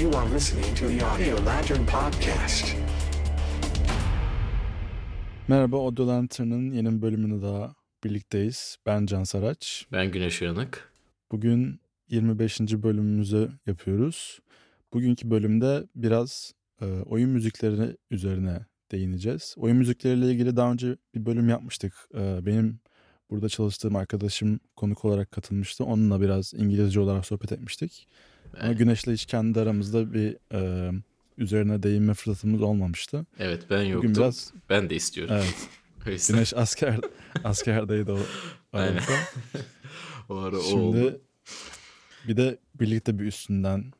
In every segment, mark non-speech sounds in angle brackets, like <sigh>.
You are listening to the Audio Lantern Podcast. Merhaba Audio Lantern'ın yeni bir bölümünde daha birlikteyiz. Ben Can Saraç. Ben Güneş Uyanık. Bugün 25. bölümümüzü yapıyoruz. Bugünkü bölümde biraz e, oyun müzikleri üzerine değineceğiz. Oyun müzikleriyle ilgili daha önce bir bölüm yapmıştık. E, benim burada çalıştığım arkadaşım konuk olarak katılmıştı. Onunla biraz İngilizce olarak sohbet etmiştik. Ama. Güneş'le hiç kendi aramızda bir e, üzerine değinme fırsatımız olmamıştı. Evet ben yoktum. Bugün biraz Ben de istiyorum. evet <laughs> Güneş asker askerdeydi o <laughs> arada. <laughs> o ara o Şimdi oldu. bir de birlikte bir üstünden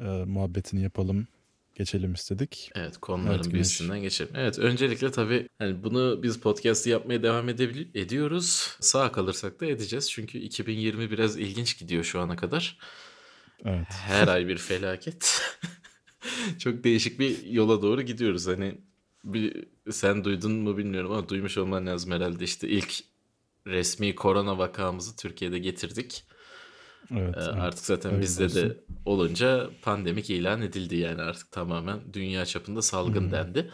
e, muhabbetini yapalım, geçelim istedik. Evet konuların Evet, bir Güneş. üstünden geçelim. Evet öncelikle tabii hani bunu biz podcast'ı yapmaya devam edebil- ediyoruz. Sağ kalırsak da edeceğiz. Çünkü 2020 biraz ilginç gidiyor şu ana kadar. Evet. Her ay bir felaket. <laughs> Çok değişik bir yola doğru gidiyoruz. Hani bir, sen duydun mu bilmiyorum ama duymuş olman lazım herhalde. İşte ilk resmi korona vakamızı Türkiye'de getirdik. Evet. Ee, evet. Artık zaten Öyle bizde de olsun. olunca pandemik ilan edildi yani artık tamamen dünya çapında salgın dendi.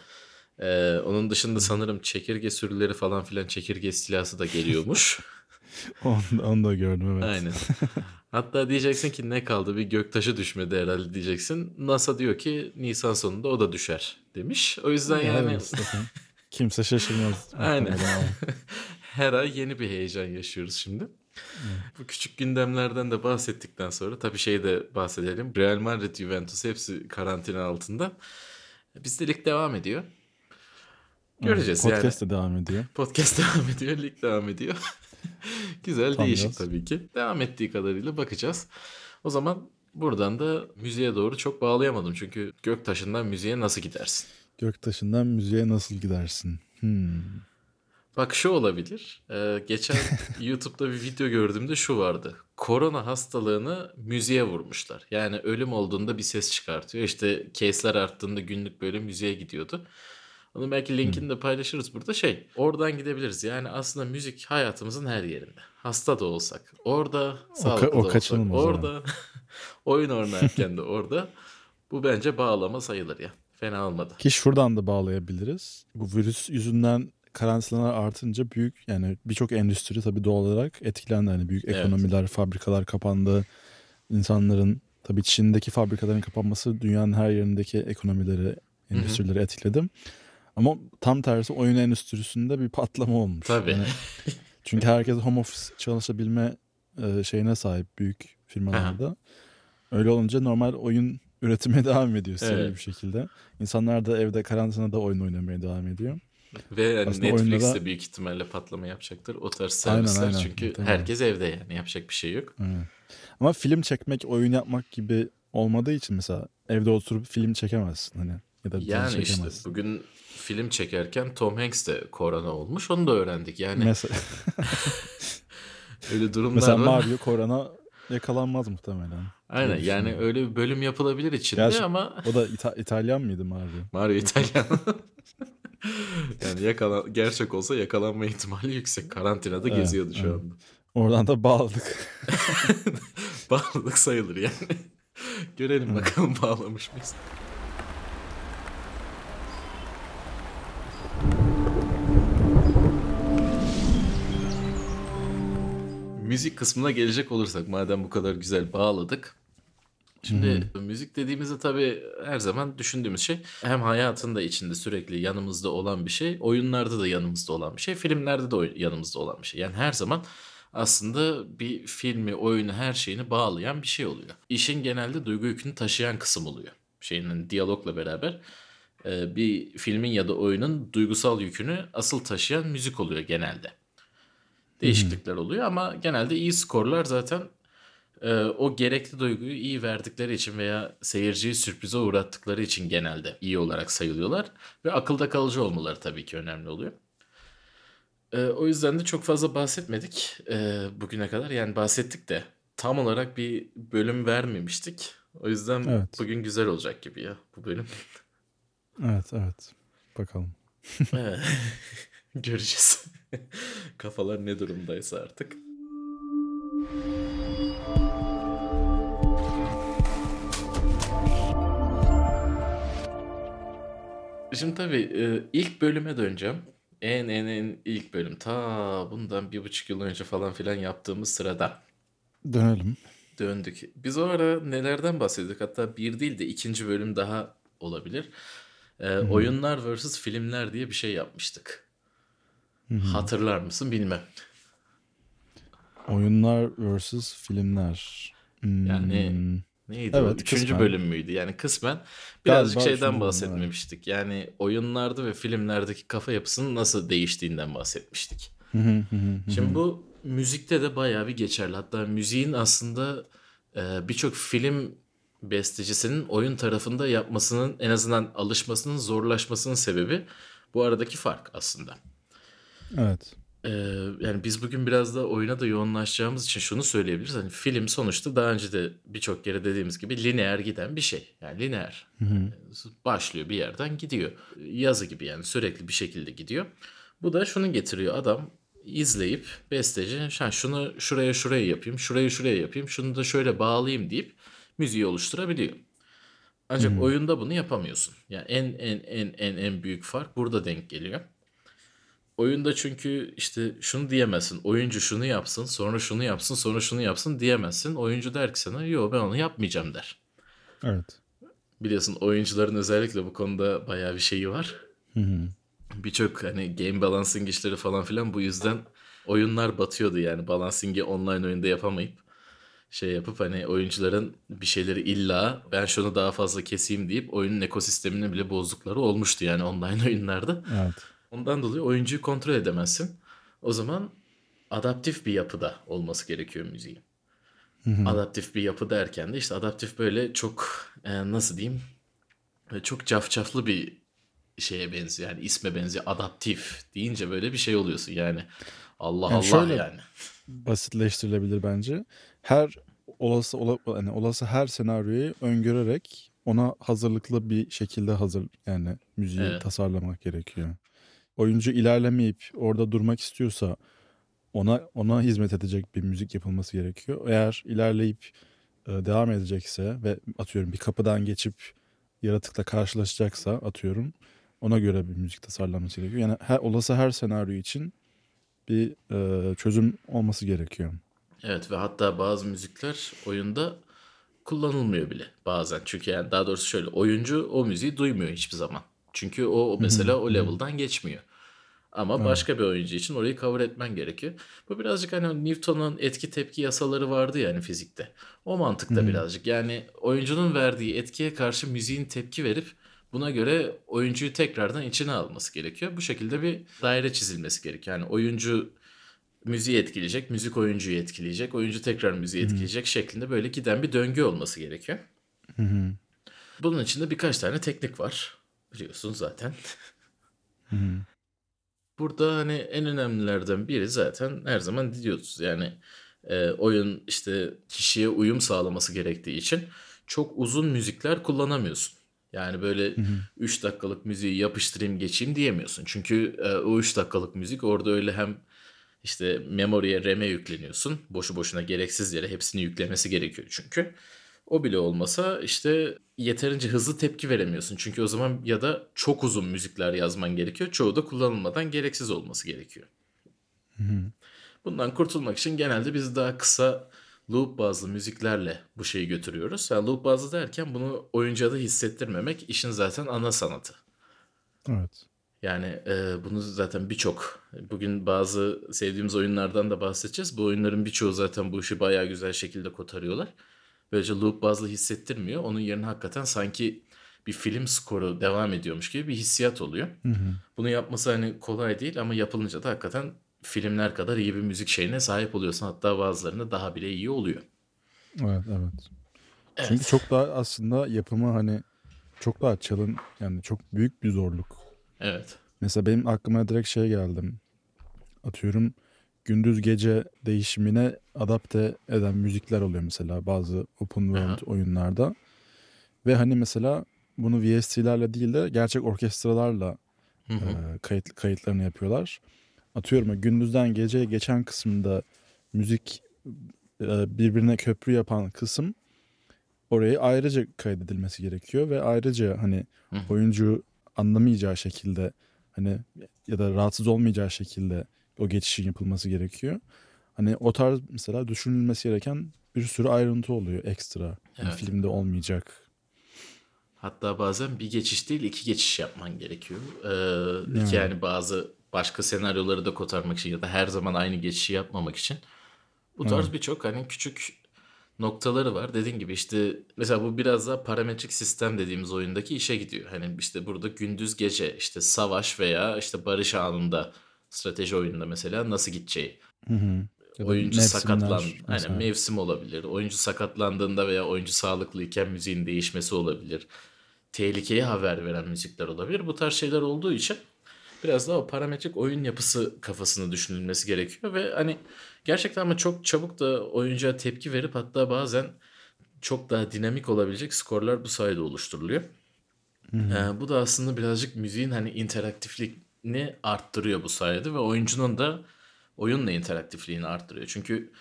Ee, onun dışında sanırım çekirge sürüleri falan filan çekirge istilası da geliyormuş. <laughs> <laughs> Onu, onu da gördüm evet. Aynen. <laughs> Hatta diyeceksin ki ne kaldı bir göktaşı düşmedi herhalde diyeceksin. NASA diyor ki Nisan sonunda o da düşer demiş. O yüzden yani Evet, kimse şaşırmaz. <laughs> Aynen. her ay yeni bir heyecan yaşıyoruz şimdi. Bu küçük gündemlerden de bahsettikten sonra tabii şey de bahsedelim. Real Madrid, Juventus hepsi karantina altında. Bizde lig devam ediyor. Göreceğiz yani. Podcast de devam ediyor. Podcast devam ediyor, lig devam ediyor. <laughs> Güzel, Tam değişik yaz. tabii ki. Devam ettiği kadarıyla bakacağız. O zaman buradan da müziğe doğru çok bağlayamadım. Çünkü göktaşından müziğe nasıl gidersin? Göktaşından müziğe nasıl gidersin? Hmm. Bak şu olabilir. Ee, geçen <laughs> YouTube'da bir video gördüğümde şu vardı. Korona hastalığını müziğe vurmuşlar. Yani ölüm olduğunda bir ses çıkartıyor. İşte case'ler arttığında günlük böyle müziğe gidiyordu. Onun belki linkini de paylaşırız burada. Şey, oradan gidebiliriz. Yani aslında müzik hayatımızın her yerinde. Hasta da olsak, orada, sağlıklı o da olsak, orada, <laughs> oyun oynarken de orada. Bu bence bağlama sayılır ya. Fena olmadı. Ki şuradan da bağlayabiliriz. Bu virüs yüzünden karantinalar artınca büyük yani birçok endüstri tabii doğal olarak etkilendi. Yani büyük Evet. ekonomiler, fabrikalar kapandı. İnsanların tabii Çin'deki fabrikaların kapanması dünyanın her yerindeki ekonomileri, endüstrileri etkiledi. Ama tam tersi oyun endüstrisinde bir patlama olmuş. Tabii. Yani çünkü herkes home office çalışabilme e, şeyine sahip büyük firmalarda. Öyle olunca normal oyun üretime <laughs> devam ediyor seri Evet. bir şekilde. İnsanlar da evde karantinada oyun oynamaya devam ediyor. Ve yani Aslında Netflix de büyük ihtimalle patlama yapacaktır. O tarz Aynen, servisler aynen. çünkü Muhtemelen. herkes evde yani yapacak bir şey yok. Evet. Ama film çekmek, oyun yapmak gibi olmadığı için mesela evde oturup film çekemezsin hani ya da dizi Yani işte bugün film çekerken Tom Hanks de korona olmuş. Onu da öğrendik. Yani Mesela, <laughs> öyle durumlar mesela var. Mario korona yakalanmaz muhtemelen. Aynen Öyle yani öyle bir bölüm yapılabilir içinde Gerçi- ama <laughs> O da İta- İtalyan mıydı Mario? Mario İtalyan. <laughs> yani yakalan gerçek olsa yakalanma ihtimali yüksek. Karantinada Evet, geziyordu şu evet. anda. Oradan da bağladık. Bağlılık sayılır yani. Görelim bakalım bağlamış mıyız? Müzik kısmına gelecek olursak madem bu kadar güzel bağladık. Şimdi müzik dediğimizde tabii her zaman düşündüğümüz şey hem hayatın da içinde sürekli yanımızda olan bir şey, oyunlarda da yanımızda olan bir şey, filmlerde de yanımızda olan bir şey. Yani her zaman aslında bir filmi, oyunu, her şeyini bağlayan bir şey oluyor. İşin genelde duygu yükünü taşıyan kısım oluyor. Şeyin diyalogla beraber e, bir filmin ya da oyunun duygusal yükünü asıl taşıyan müzik oluyor genelde. Değişiklikler oluyor ama genelde iyi skorlar zaten e, o gerekli duyguyu iyi verdikleri için veya seyirciyi sürprize uğrattıkları için genelde iyi olarak sayılıyorlar. Ve akılda kalıcı olmaları tabii ki önemli oluyor. E, o yüzden de çok fazla bahsetmedik e, bugüne kadar. Yani bahsettik de tam olarak bir bölüm vermemiştik. O yüzden Evet. bugün güzel olacak gibi ya bu bölüm. Evet evet. Bakalım. <laughs> <laughs> Göreceğiz. <laughs> Kafalar ne durumdaysa artık. Şimdi tabii e, ilk bölüme döneceğim. En en en ilk bölüm. Ta bundan bir buçuk yıl önce falan filan yaptığımız sırada Dönelim. döndük. Biz o ara nelerden bahsediyorduk? Hatta bir değil de ikinci bölüm daha olabilir. E, oyunlar vs filmler diye bir şey yapmıştık. Hatırlar mısın bilmem. Oyunlar vs filmler. Hmm, Yani Neydi o? Evet, Üçüncü kısmen. bölüm müydü? Yani kısmen birazcık Galiba şeyden bahsetmemiştik. Yani oyunlarda ve filmlerdeki kafa yapısının nasıl değiştiğinden bahsetmiştik. Şimdi bu müzikte de bayağı bir geçerli. Hatta müziğin aslında e, birçok film bestecisinin oyun tarafında yapmasının en azından alışmasının zorlaşmasının sebebi bu aradaki fark aslında. Evet. Ee, yani biz bugün biraz da oyuna da yoğunlaşacağımız için şunu söyleyebiliriz. Hani film sonuçta daha önce de birçok kere dediğimiz gibi lineer giden bir şey. Yani lineer. Başlıyor bir yerden gidiyor. Yazı gibi yani sürekli bir şekilde gidiyor. Bu da şunu getiriyor adam izleyip besteci "Ha, şunu şuraya şuraya yapayım, şurayı şuraya yapayım, şunu da şöyle bağlayayım deyip müziği oluşturabiliyor. Ancak oyunda bunu yapamıyorsun. Yani en en en en en büyük fark burada denk geliyor. Oyunda çünkü işte şunu diyemezsin. Oyuncu şunu yapsın, sonra şunu yapsın, sonra şunu yapsın diyemezsin. Oyuncu der ki sana yok ben onu yapmayacağım der. Evet. Biliyorsun oyuncuların özellikle bu konuda bayağı bir şeyi var. Hı hı. Birçok hani game balancing işleri falan filan bu yüzden oyunlar batıyordu yani. Balancing'i online oyunda yapamayıp şey yapıp hani oyuncuların bir şeyleri illa ben şunu daha fazla keseyim deyip oyunun ekosistemini bile bozdukları olmuştu yani <laughs> online oyunlarda. Evet. Ondan dolayı oyuncuyu kontrol edemezsin. O zaman adaptif bir yapıda olması gerekiyor müziğin. Adaptif bir yapı derken de işte adaptif böyle çok e, nasıl diyeyim çok cafcaflı bir şeye benziyor. Yani isme benziyor. Adaptif deyince böyle bir şey oluyorsun yani. Allah Yani Allah şöyle- yani. Basitleştirilebilir bence. Her olası ola, hani olası her senaryoyu öngörerek ona hazırlıklı bir şekilde hazır yani müziği Evet. tasarlamak gerekiyor. Oyuncu ilerlemeyip orada durmak istiyorsa ona ona hizmet edecek bir müzik yapılması gerekiyor. Eğer ilerleyip e, devam edecekse ve atıyorum bir kapıdan geçip yaratıkla karşılaşacaksa atıyorum ona göre bir müzik tasarlanması gerekiyor. Yani her, olası her senaryo için bir e, çözüm olması gerekiyor. Evet ve hatta bazı müzikler oyunda kullanılmıyor bile bazen. Çünkü yani daha doğrusu şöyle oyuncu o müziği duymuyor hiçbir zaman. Çünkü o mesela o level'dan geçmiyor. Ama başka bir oyuncu için orayı cover etmen gerekiyor. Bu birazcık hani Newton'un etki tepki yasaları vardı yani fizikte. O mantıkta birazcık. Yani oyuncunun verdiği etkiye karşı müziğin tepki verip buna göre oyuncuyu tekrardan içine alması gerekiyor. Bu şekilde bir daire çizilmesi gerekiyor. Yani oyuncu müziği etkileyecek, müzik oyuncuyu etkileyecek, oyuncu tekrar müziği etkileyecek şeklinde böyle giden bir döngü olması gerekiyor. Bunun içinde birkaç tane teknik var. Biliyorsun zaten. Burada hani en önemlilerden biri zaten her zaman diyoruz. Yani e, oyun işte kişiye uyum sağlaması gerektiği için çok uzun müzikler kullanamıyorsun. Yani böyle 3 dakikalık müziği yapıştırayım geçeyim diyemiyorsun. Çünkü e, o 3 dakikalık müzik orada öyle hem işte memory'e RAM'e yükleniyorsun. Boşu boşuna gereksiz yere hepsini yüklemesi gerekiyor çünkü. O bile olmasa işte yeterince hızlı tepki veremiyorsun. Çünkü o zaman ya da çok uzun müzikler yazman gerekiyor. Çoğu da kullanılmadan gereksiz olması gerekiyor. Bundan kurtulmak için genelde biz daha kısa loop bazlı müziklerle bu şeyi götürüyoruz. Yani loop bazlı derken bunu oyuncuya da hissettirmemek işin zaten ana sanatı. Evet. Yani e, bunu zaten birçok bugün bazı sevdiğimiz oyunlardan da bahsedeceğiz. Bu oyunların birçoğu zaten bu işi bayağı güzel şekilde kotarıyorlar. Böylece loop bazlı hissettirmiyor. Onun yerine hakikaten sanki bir film skoru devam ediyormuş gibi bir hissiyat oluyor. Bunu yapması hani kolay değil ama yapılınca da hakikaten filmler kadar iyi bir müzik şeyine sahip oluyorsun. Hatta bazılarında daha bile iyi oluyor. Evet, evet. Çünkü çok daha aslında yapımı hani çok daha çalın yani çok büyük bir zorluk. Evet. Mesela benim aklıma direkt şey geldi. Atıyorum gündüz gece değişimine adapte eden müzikler oluyor mesela bazı open world Aha. oyunlarda. Ve hani mesela bunu VST'lerle değil de gerçek orkestralarla Hı hı. e, kayıt, kayıtlarını yapıyorlar. Atıyorum gündüzden geceye geçen kısımda müzik e, birbirine köprü yapan kısım oraya ayrıca kaydedilmesi gerekiyor ve ayrıca hani hı. oyuncu anlamayacağı şekilde hani ya da rahatsız olmayacağı şekilde o geçişin yapılması gerekiyor. Hani o tarz mesela düşünülmesi gereken bir sürü ayrıntı oluyor ekstra. Yani Evet. filmde olmayacak. Hatta bazen bir geçiş değil iki geçiş yapman gerekiyor. Ee, Yani. yani bazı başka senaryoları da kotarmak için ya da her zaman aynı geçişi yapmamak için. Bu tarz birçok hani küçük noktaları var. Dediğin gibi işte mesela bu biraz daha parametrik sistem dediğimiz oyundaki işe gidiyor. Hani işte burada gündüz gece işte savaş veya işte barış anında strateji oyununda mesela nasıl gideceği. Hı hı. Oyuncu sakatlan, aynen mevsim olabilir. Oyuncu sakatlandığında veya oyuncu sağlıklıyken müziğin değişmesi olabilir. Tehlikeye haber veren müzikler olabilir. Bu tarz şeyler olduğu için biraz daha o parametrik oyun yapısı kafasını düşünülmesi gerekiyor ve hani gerçekten ama çok çabuk da oyuncuya tepki verip hatta bazen çok daha dinamik olabilecek skorlar bu sayede oluşturuluyor. Ee, bu da aslında birazcık müziğin hani interaktifliğini arttırıyor bu sayede ve oyuncunun da oyunla interaktifliğini arttırıyor. Çünkü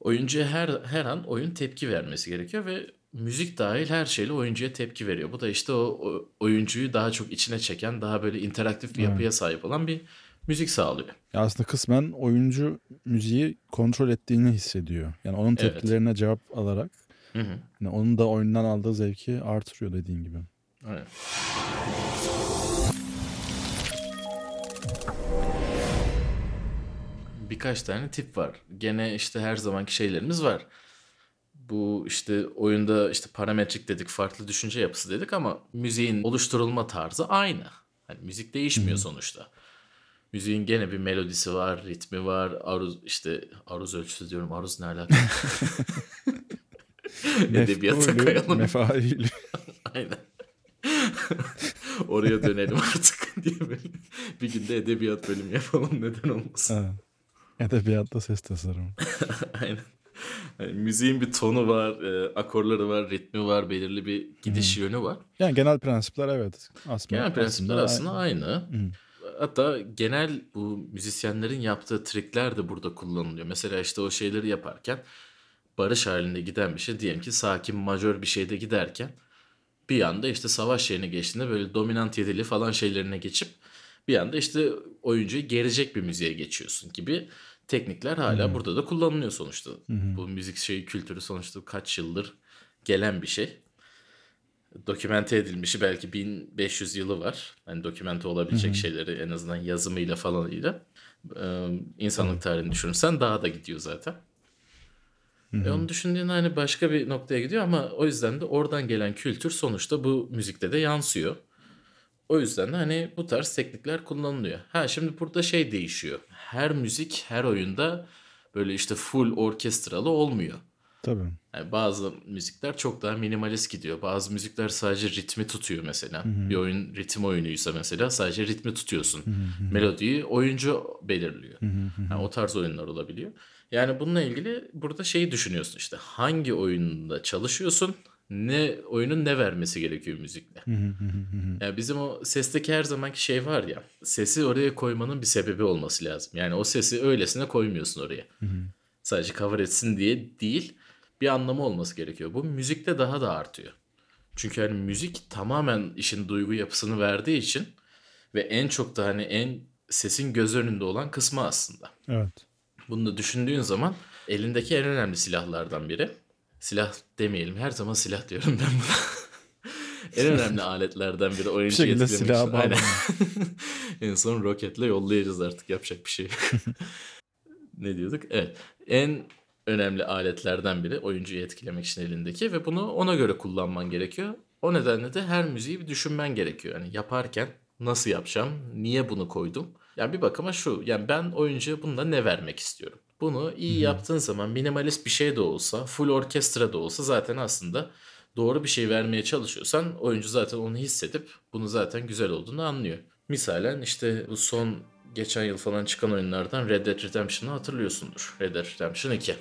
oyuncuya her her an oyun tepki vermesi gerekiyor ve müzik dahil her şeyle oyuncuya tepki veriyor. Bu da işte o, o oyuncuyu daha çok içine çeken, daha böyle interaktif bir yapıya sahip olan bir müzik sağlıyor. Ya aslında kısmen oyuncu müziği kontrol ettiğini hissediyor. Yani onun Evet. tepkilerine cevap alarak Hı hı. hani onun da oyundan aldığı zevki artırıyor dediğin gibi. Evet. Birkaç tane tip var. Gene işte her zamanki şeylerimiz var. Bu işte oyunda işte parametrik dedik, farklı düşünce yapısı dedik ama müziğin oluşturulma tarzı aynı. Hani müzik değişmiyor sonuçta. Müziğin gene bir melodisi var, ritmi var, aruz işte aruz ölçüsü diyorum. Aruz ne alaka? <laughs> <laughs> Edebiyata Mef'ulü, kayalım. mefailü. <laughs> Aynen. <laughs> Oraya dönelim artık <laughs> diye böyle bir günde edebiyat bölümü yapalım neden olmasın. Ha. Edebiyatta ses tasarımı. <laughs> Aynen. Yani müziğin bir tonu var, e, akorları var, ritmi var, belirli bir gidiş yönü var. Yani genel prensipler evet. Aslında, Genel prensipler aslında aynı. Hı. Hatta genel bu müzisyenlerin yaptığı trikler de burada kullanılıyor. Mesela işte o şeyleri yaparken barış halinde giden bir şey diyelim ki sakin majör bir şeyde giderken bir anda işte savaş yerine geçtiğinde böyle dominant yedili falan şeylerine geçip bir anda işte oyuncuyu gerecek bir müziğe geçiyorsun gibi teknikler hala burada da kullanılıyor sonuçta. Bu müzik şeyi kültürü sonuçta kaç yıldır gelen bir şey. Dokümente edilmişi belki 1500 yılı var. Hani dokümente olabilecek şeyleri en azından yazımıyla falanıyla. Ee, insanlık tarihini düşünürsen daha da gidiyor zaten. E onu düşündüğün hani başka bir noktaya gidiyor ama o yüzden de oradan gelen kültür sonuçta bu müzikte de yansıyor. O yüzden de hani bu tarz teknikler kullanılıyor. Ha şimdi burada şey değişiyor. Her müzik her oyunda böyle işte full orkestralı olmuyor. Tabii. Yani bazı müzikler çok daha minimalist gidiyor. Bazı müzikler sadece ritmi tutuyor mesela. Bir oyun ritim oyunuysa mesela sadece ritmi tutuyorsun. Melodiyi oyuncu belirliyor. Yani o tarz oyunlar olabiliyor. Yani bununla ilgili burada şeyi düşünüyorsun işte. Hangi oyunda çalışıyorsun? Ne oyunun ne vermesi gerekiyor müzikle? Yani bizim o sesteki her zamanki şey var ya. Sesi oraya koymanın bir sebebi olması lazım. Yani o sesi öylesine koymuyorsun oraya. Sadece cover etsin diye değil bir anlamı olması gerekiyor. Bu müzikte daha da artıyor. Çünkü hani müzik tamamen işin duygu yapısını verdiği için ve en çok da hani en sesin göz önünde olan kısmı aslında. Evet. Bunu da düşündüğün zaman elindeki en önemli silahlardan biri. Silah demeyelim her zaman silah diyorum ben buna. <laughs> en önemli aletlerden biri <laughs> oyuncu şekilde etkilemek silaha için. Aynen. <laughs> en son roketle yollayacağız artık yapacak bir şey. yok. ne diyorduk? Evet. En önemli aletlerden biri oyuncuyu etkilemek için elindeki ve bunu ona göre kullanman gerekiyor. O nedenle de her müziği bir düşünmen gerekiyor. Yani yaparken nasıl yapacağım? Niye bunu koydum? Yani bir bakıma şu. Yani ben oyuncuya bunda ne vermek istiyorum? Bunu iyi yaptığın zaman minimalist bir şey de olsa, full orkestra da olsa zaten aslında doğru bir şey vermeye çalışıyorsan oyuncu zaten onu hissedip bunu zaten güzel olduğunu anlıyor. Misalen işte bu son geçen yıl falan çıkan oyunlardan Red Dead Redemption'ı hatırlıyorsundur. Red Dead Redemption 2.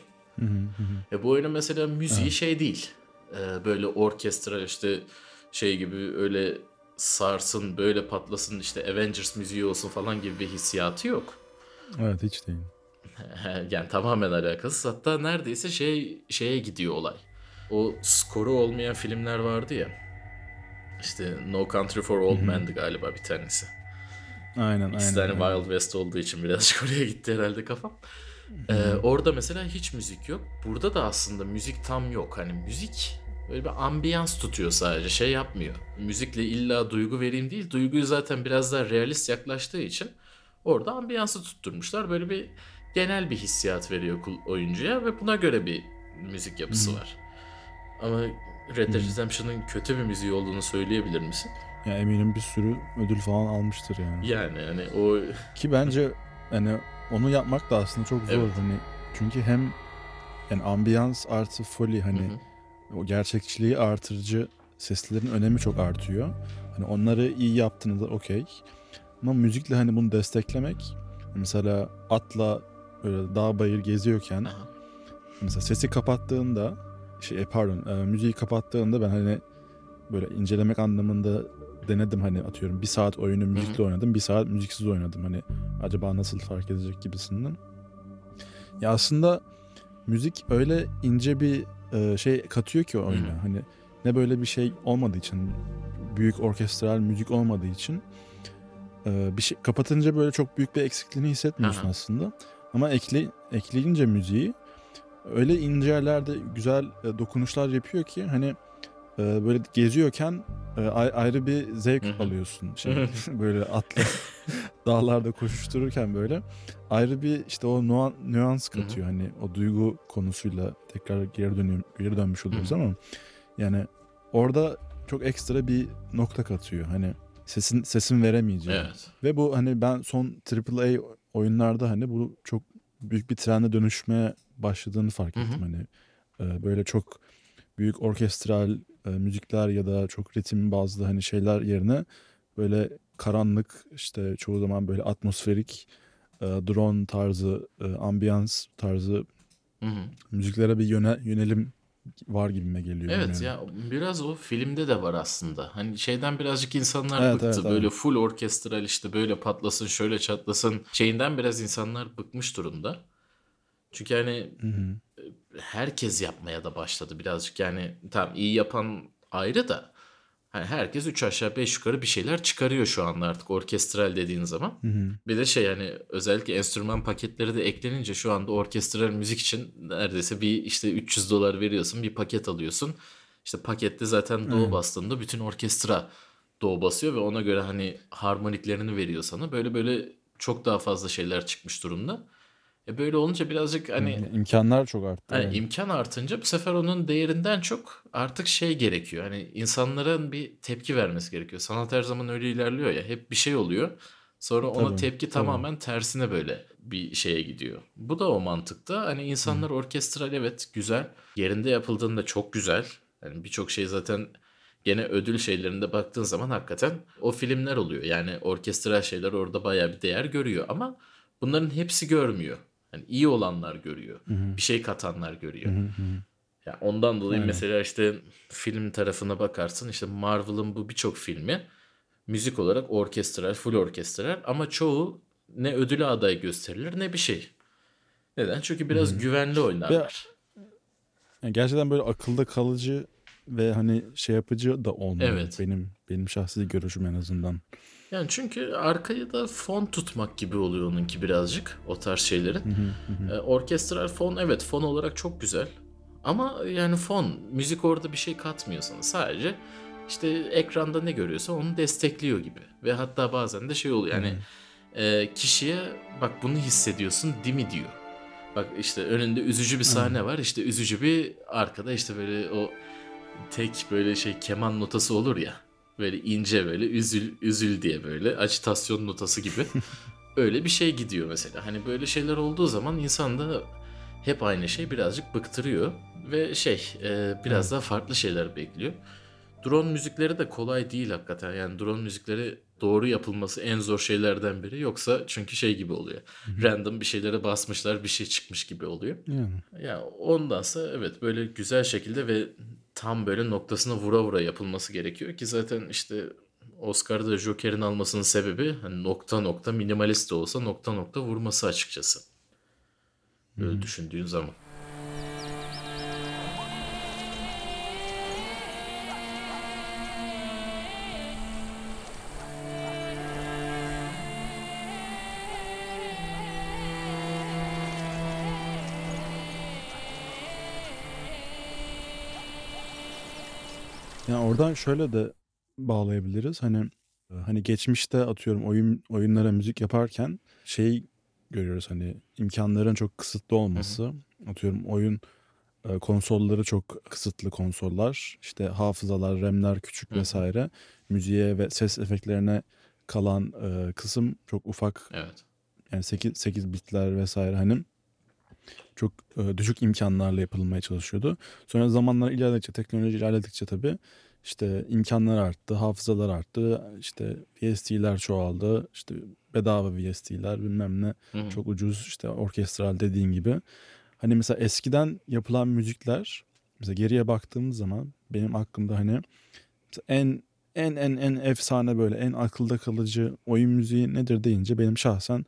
E bu oyunun mesela müziği şey değil. Ee, böyle orkestra işte şey gibi öyle sarsın böyle patlasın işte Avengers müziği olsun falan gibi bir hissiyatı yok. Evet hiç değil. <laughs> yani tamamen alakasız. Hatta neredeyse şey şeye gidiyor olay. O skoru olmayan filmler vardı ya. İşte No Country for Old Men'di galiba bir tanesi. Aynen İkisi aynen. hani aynen. Wild West olduğu için birazcık <laughs> oraya gitti herhalde kafam. Ee, orada mesela hiç müzik yok. Burada da aslında müzik tam yok. Hani müzik böyle bir ambiyans tutuyor sadece şey yapmıyor. Müzikle illa duygu vereyim değil. Duyguyu zaten biraz daha realist yaklaştığı için orada ambiyansı tutturmuşlar. Böyle bir genel bir hissiyat veriyor oyuncuya ve buna göre bir müzik yapısı var. Ama Red Dead Redemption'ın kötü bir müziği olduğunu söyleyebilir misin? Ya eminim bir sürü ödül falan almıştır yani. Yani hani o <laughs> Ki bence hani onu yapmak da aslında çok zor Evet. hani çünkü hem yani ambiyans artı foley hani Hı hı. O gerçekçiliği artırıcı seslerin önemi çok artıyor. Hani onları iyi yaptığınızda okey. Ama müzikle hani bunu desteklemek mesela atla böyle dağ bayır geziyorken Aha. mesela sesi kapattığında şey e, pardon e, müziği kapattığında ben hani böyle incelemek anlamında denedim hani atıyorum bir saat oyunu müzikle oynadım bir saat müziksiz oynadım hani acaba nasıl fark edecek gibisinden. Ya aslında müzik öyle ince bir e, şey katıyor ki oyuna Hı. hani ne böyle bir şey olmadığı için büyük orkestral müzik olmadığı için e, bir şey kapatınca böyle çok büyük bir eksikliğini hissetmiyorsun Aha. aslında ama ekle ekleyince müziği öyle ince yerlerde güzel e, dokunuşlar yapıyor ki hani e, böyle geziyorken e, ay- ayrı bir zevk Hı hı. alıyorsun. Şey, <laughs> böyle atla <laughs> dağlarda koşuştururken böyle ayrı bir işte o nüans Hı hı. katıyor. Hani o duygu konusuyla tekrar geri dönüyorum geri dönmüş oluyoruz Hı hı. ama yani orada çok ekstra bir nokta katıyor. Hani sesin sesin veremeyeceği. Evet. Ve bu hani ben son AAA oyunlarda hani bu çok büyük bir trende dönüşmeye başladığını fark Hı hı. ettim. Hani e, böyle çok büyük orkestral e, müzikler ya da çok ritim bazlı hani şeyler yerine böyle karanlık işte çoğu zaman böyle atmosferik e, drone tarzı, e, ambiyans tarzı Hı hı. müziklere bir yöne, yönelim var gibime geliyor. Evet yani. ya biraz o filmde de var aslında. Hani şeyden birazcık insanlar Evet, bıktı. evet, böyle full orkestral işte böyle patlasın şöyle çatlasın. Şeyinden biraz insanlar bıkmış durumda. Çünkü hani Hı hı. Herkes yapmaya da başladı birazcık. Yani tamam iyi yapan ayrı da hani herkes 3 aşağı 5 yukarı bir şeyler çıkarıyor şu anda artık orkestral dediğin zaman. Hı hı. Bir de şey yani özellikle enstrüman paketleri de eklenince şu anda orkestral müzik için neredeyse bir işte 300 dolar veriyorsun bir paket alıyorsun. İşte pakette zaten do Evet. bastığında bütün orkestra do basıyor ve ona göre hani harmoniklerini veriyor sana. Böyle böyle çok daha fazla şeyler çıkmış durumda. E böyle olunca birazcık hani imkanlar çok arttı. Hani evet. imkan artınca bu sefer onun değerinden çok artık şey gerekiyor. Hani insanların bir tepki vermesi gerekiyor. Sanat her zaman öyle ilerliyor ya. Hep bir şey oluyor. Sonra ona Tabii, tepki tabii. tamamen tersine böyle bir şeye gidiyor. Bu da o mantıkta. Hani insanlar orkestral evet güzel. Yerinde yapıldığında çok güzel. Yani birçok şey zaten gene ödül şeylerinde baktığın zaman hakikaten o filmler oluyor. Yani orkestral şeyler orada bayağı bir değer görüyor ama bunların hepsi görmüyor. Yani iyi olanlar görüyor. Bir şey katanlar görüyor. Hı hı. Ya ondan dolayı Aynen. mesela işte film tarafına bakarsın işte Marvel'ın bu birçok filmi müzik olarak orkestral, full orkestral ama çoğu ne ödüle aday gösterilir ne bir şey. Neden? Çünkü biraz güvenli oynarlar. Yani gerçekten böyle akılda kalıcı ve hani şey yapıcı da olmuyor. Evet. Benim benim şahsi görüşüm en azından. Yani çünkü arkayı da fon tutmak gibi oluyor onunki birazcık o tarz şeylerin. Ee, orkestral fon evet fon olarak çok güzel. Ama yani fon müzik orada bir şey katmıyor sana. Sadece işte ekranda ne görüyorsa onu destekliyor gibi. Ve hatta bazen de şey oluyor yani e, kişiye bak bunu hissediyorsun değil mi diyor. Bak işte önünde üzücü bir sahne var işte üzücü bir arkada işte böyle o tek böyle şey keman notası olur ya. Böyle ince böyle üzül üzül diye böyle acitasyon notası gibi. <laughs> Öyle bir şey gidiyor mesela. Hani böyle şeyler olduğu zaman insan da hep aynı şey birazcık bıktırıyor ve şey e, biraz daha farklı şeyler bekliyor. Drone müzikleri de kolay değil hakikaten. Yani drone müzikleri doğru yapılması en zor şeylerden biri. Yoksa çünkü şey gibi oluyor. Random bir şeylere basmışlar bir şey çıkmış gibi oluyor. Yani. Ya ondansa evet böyle güzel şekilde ve tam böyle noktasına vura vura yapılması gerekiyor ki zaten işte Oscar'da Joker'in almasının sebebi hani nokta nokta minimalist de olsa nokta nokta vurması açıkçası. Böyle düşündüğün zaman. Yani oradan şöyle de bağlayabiliriz. Hani hani geçmişte atıyorum oyun oyunlara müzik yaparken şey görüyoruz hani imkanların çok kısıtlı olması. Atıyorum oyun e, konsolları çok kısıtlı konsollar. İşte hafızalar, RAM'ler küçük Hı hı. vesaire. Müziğe ve ses efektlerine kalan e, kısım çok ufak. Evet. Yani 8 8 bitler vesaire hani çok e, düşük imkanlarla yapılmaya çalışıyordu. Sonra zamanlar ilerledikçe, teknoloji ilerledikçe tabii işte imkanlar arttı, hafızalar arttı, işte VST'ler çoğaldı, işte bedava VST'ler bilmem ne Hı hı. çok ucuz işte orkestral dediğin gibi. Hani mesela eskiden yapılan müzikler mesela geriye baktığımız zaman benim aklımda hani en en en en efsane böyle en akılda kalıcı oyun müziği nedir deyince benim şahsen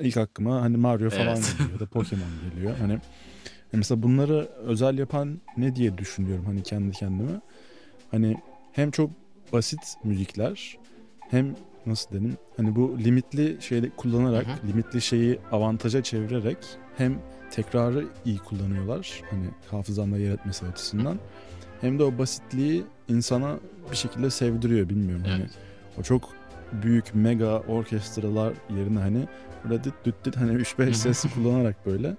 ilk aklıma hani Mario falan Evet. geliyor ya da Pokemon geliyor. Hani mesela bunları özel yapan ne diye düşünüyorum hani kendi kendime. Hani hem çok basit müzikler hem nasıl dedim hani bu limitli şeyi kullanarak Hı hı. limitli şeyi avantaja çevirerek hem tekrarı iyi kullanıyorlar hani hafızanda yer etmesi açısından hem de o basitliği insana bir şekilde sevdiriyor bilmiyorum hani Evet. o çok büyük mega orkestralar yerine hani böyle dit dit dit hani 3-5 hı. sesi kullanarak böyle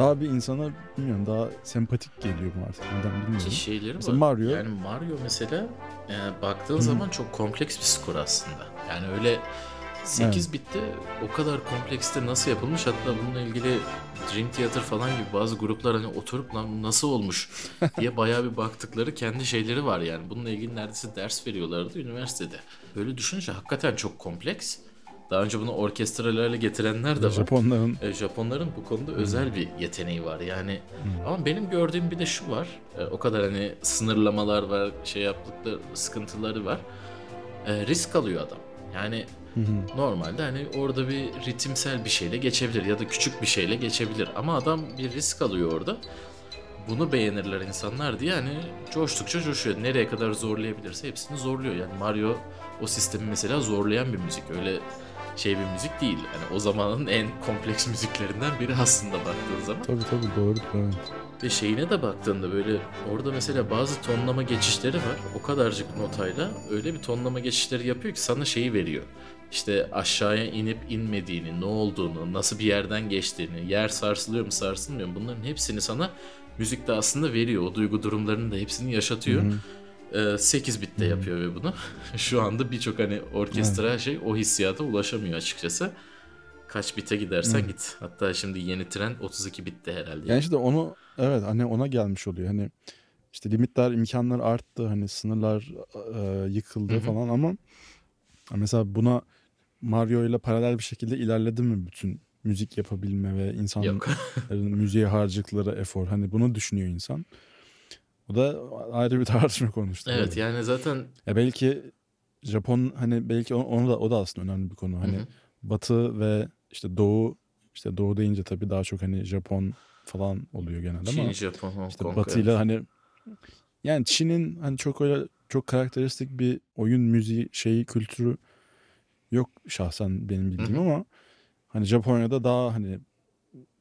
daha bir insana bilmiyorum daha sempatik geliyor bu artık neden bilmiyorum. Ki şeyleri Mesela var. Mario- Yani Mario mesela e, baktığın Hı. zaman çok kompleks bir skor aslında. Yani öyle 8 bitte o kadar komplekste nasıl yapılmış hatta bununla ilgili Dream Theater falan gibi bazı gruplar hani oturup lan nasıl olmuş <laughs> diye bayağı bir baktıkları kendi şeyleri var yani. Bununla ilgili neredeyse ders veriyorlardı üniversitede. Böyle düşününce hakikaten çok kompleks. Daha önce bunu orkestral hale getirenler de var. Japonların E, Japonların bu konuda özel bir yeteneği var yani. Ama benim gördüğüm bir de şu var. E, o kadar hani sınırlamalar var, şey yaptıkları sıkıntıları var. E, risk alıyor adam. Yani Hı hı. normalde hani orada bir ritimsel bir şeyle geçebilir ya da küçük bir şeyle geçebilir. Ama adam bir risk alıyor orada. Bunu beğenirler insanlar diye hani coştukça coşuyor. Nereye kadar zorlayabilirse hepsini zorluyor. Yani Mario o sistemi mesela zorlayan bir müzik. Öyle şey bir müzik değil. Yani o zamanın en kompleks müziklerinden biri aslında baktığın zaman. tabii tabii doğru. Evet. Ve şeyine de baktığında böyle orada mesela bazı tonlama geçişleri var. O kadarcık notayla öyle bir tonlama geçişleri yapıyor ki sana şeyi veriyor. İşte aşağıya inip inmediğini, ne olduğunu, nasıl bir yerden geçtiğini, yer sarsılıyor mu sarsılmıyor mu bunların hepsini sana müzikte aslında veriyor. O duygu durumlarının da hepsini yaşatıyor. Ee, 8 bitte yapıyor ve bunu. <laughs> Şu anda birçok hani orkestra şey o hissiyata ulaşamıyor açıkçası. Kaç bite gidersen git. Hatta şimdi yeni trend 32 bitte herhalde. Yani işte onu evet hani ona gelmiş oluyor. Hani işte limitler, imkanlar arttı. Hani sınırlar e, yıkıldı Hı hı. falan ama mesela buna Mario ile paralel bir şekilde ilerledi mi bütün müzik yapabilme ve insanların <laughs> müziğe harcadıkları efor. Hani bunu düşünüyor insan. O da ayrı bir <laughs> tartışma konusu. evet yani zaten Ya belki Japon hani belki onu, da o da aslında önemli bir konu. Hani Hı hı. Batı ve işte Doğu işte Doğu deyince tabii daha çok hani Japon falan oluyor genelde Çin, ama Japon, Hong işte Kong. Batı'yla evet. hani yani Çin'in hani çok öyle çok karakteristik bir oyun müziği şeyi kültürü yok şahsen benim bildiğim Hı hı. ama hani Japonya'da daha hani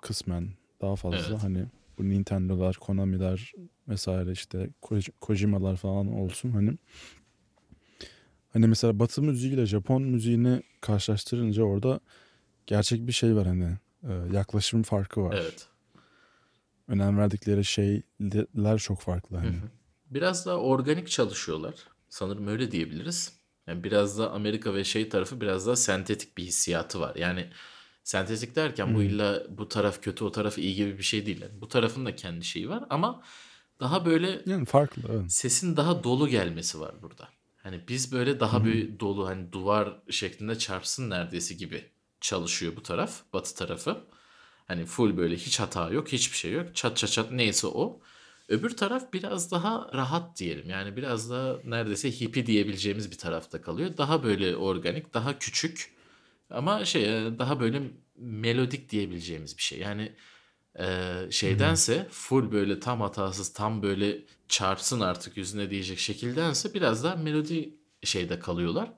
kısmen daha fazla Evet. hani bu Nintendo'lar, Konami'ler vesaire işte Ko- Kojima'lar falan olsun hani hani mesela Batı müziğiyle Japon müziğini karşılaştırınca orada gerçek bir şey var hani e, yaklaşım farkı var. Evet. Önem verdikleri şeyler çok farklı hani. Hı hı. Biraz daha organik çalışıyorlar. Sanırım öyle diyebiliriz. Yani biraz da Amerika ve şey tarafı biraz daha sentetik bir hissiyatı var. Yani sentetik derken bu Hı. illa bu taraf kötü o taraf iyi gibi bir şey değil. Yani bu tarafın da kendi şeyi var ama daha böyle Yani farklı evet. sesin daha dolu gelmesi var burada. Hani biz böyle daha bir dolu hani duvar şeklinde çarpsın neredeyse gibi çalışıyor bu taraf, batı tarafı. Hani full böyle hiç hata yok, hiçbir şey yok. Çat çat çat neyse o. Öbür taraf biraz daha rahat diyelim. Yani biraz daha neredeyse hippie diyebileceğimiz bir tarafta kalıyor. Daha böyle organik, daha küçük ama şey e, daha böyle melodik diyebileceğimiz bir şey. Yani e, şeydense full böyle tam hatasız, tam böyle çarpsın artık yüzüne diyecek şekildense biraz daha melodi şeyde kalıyorlar.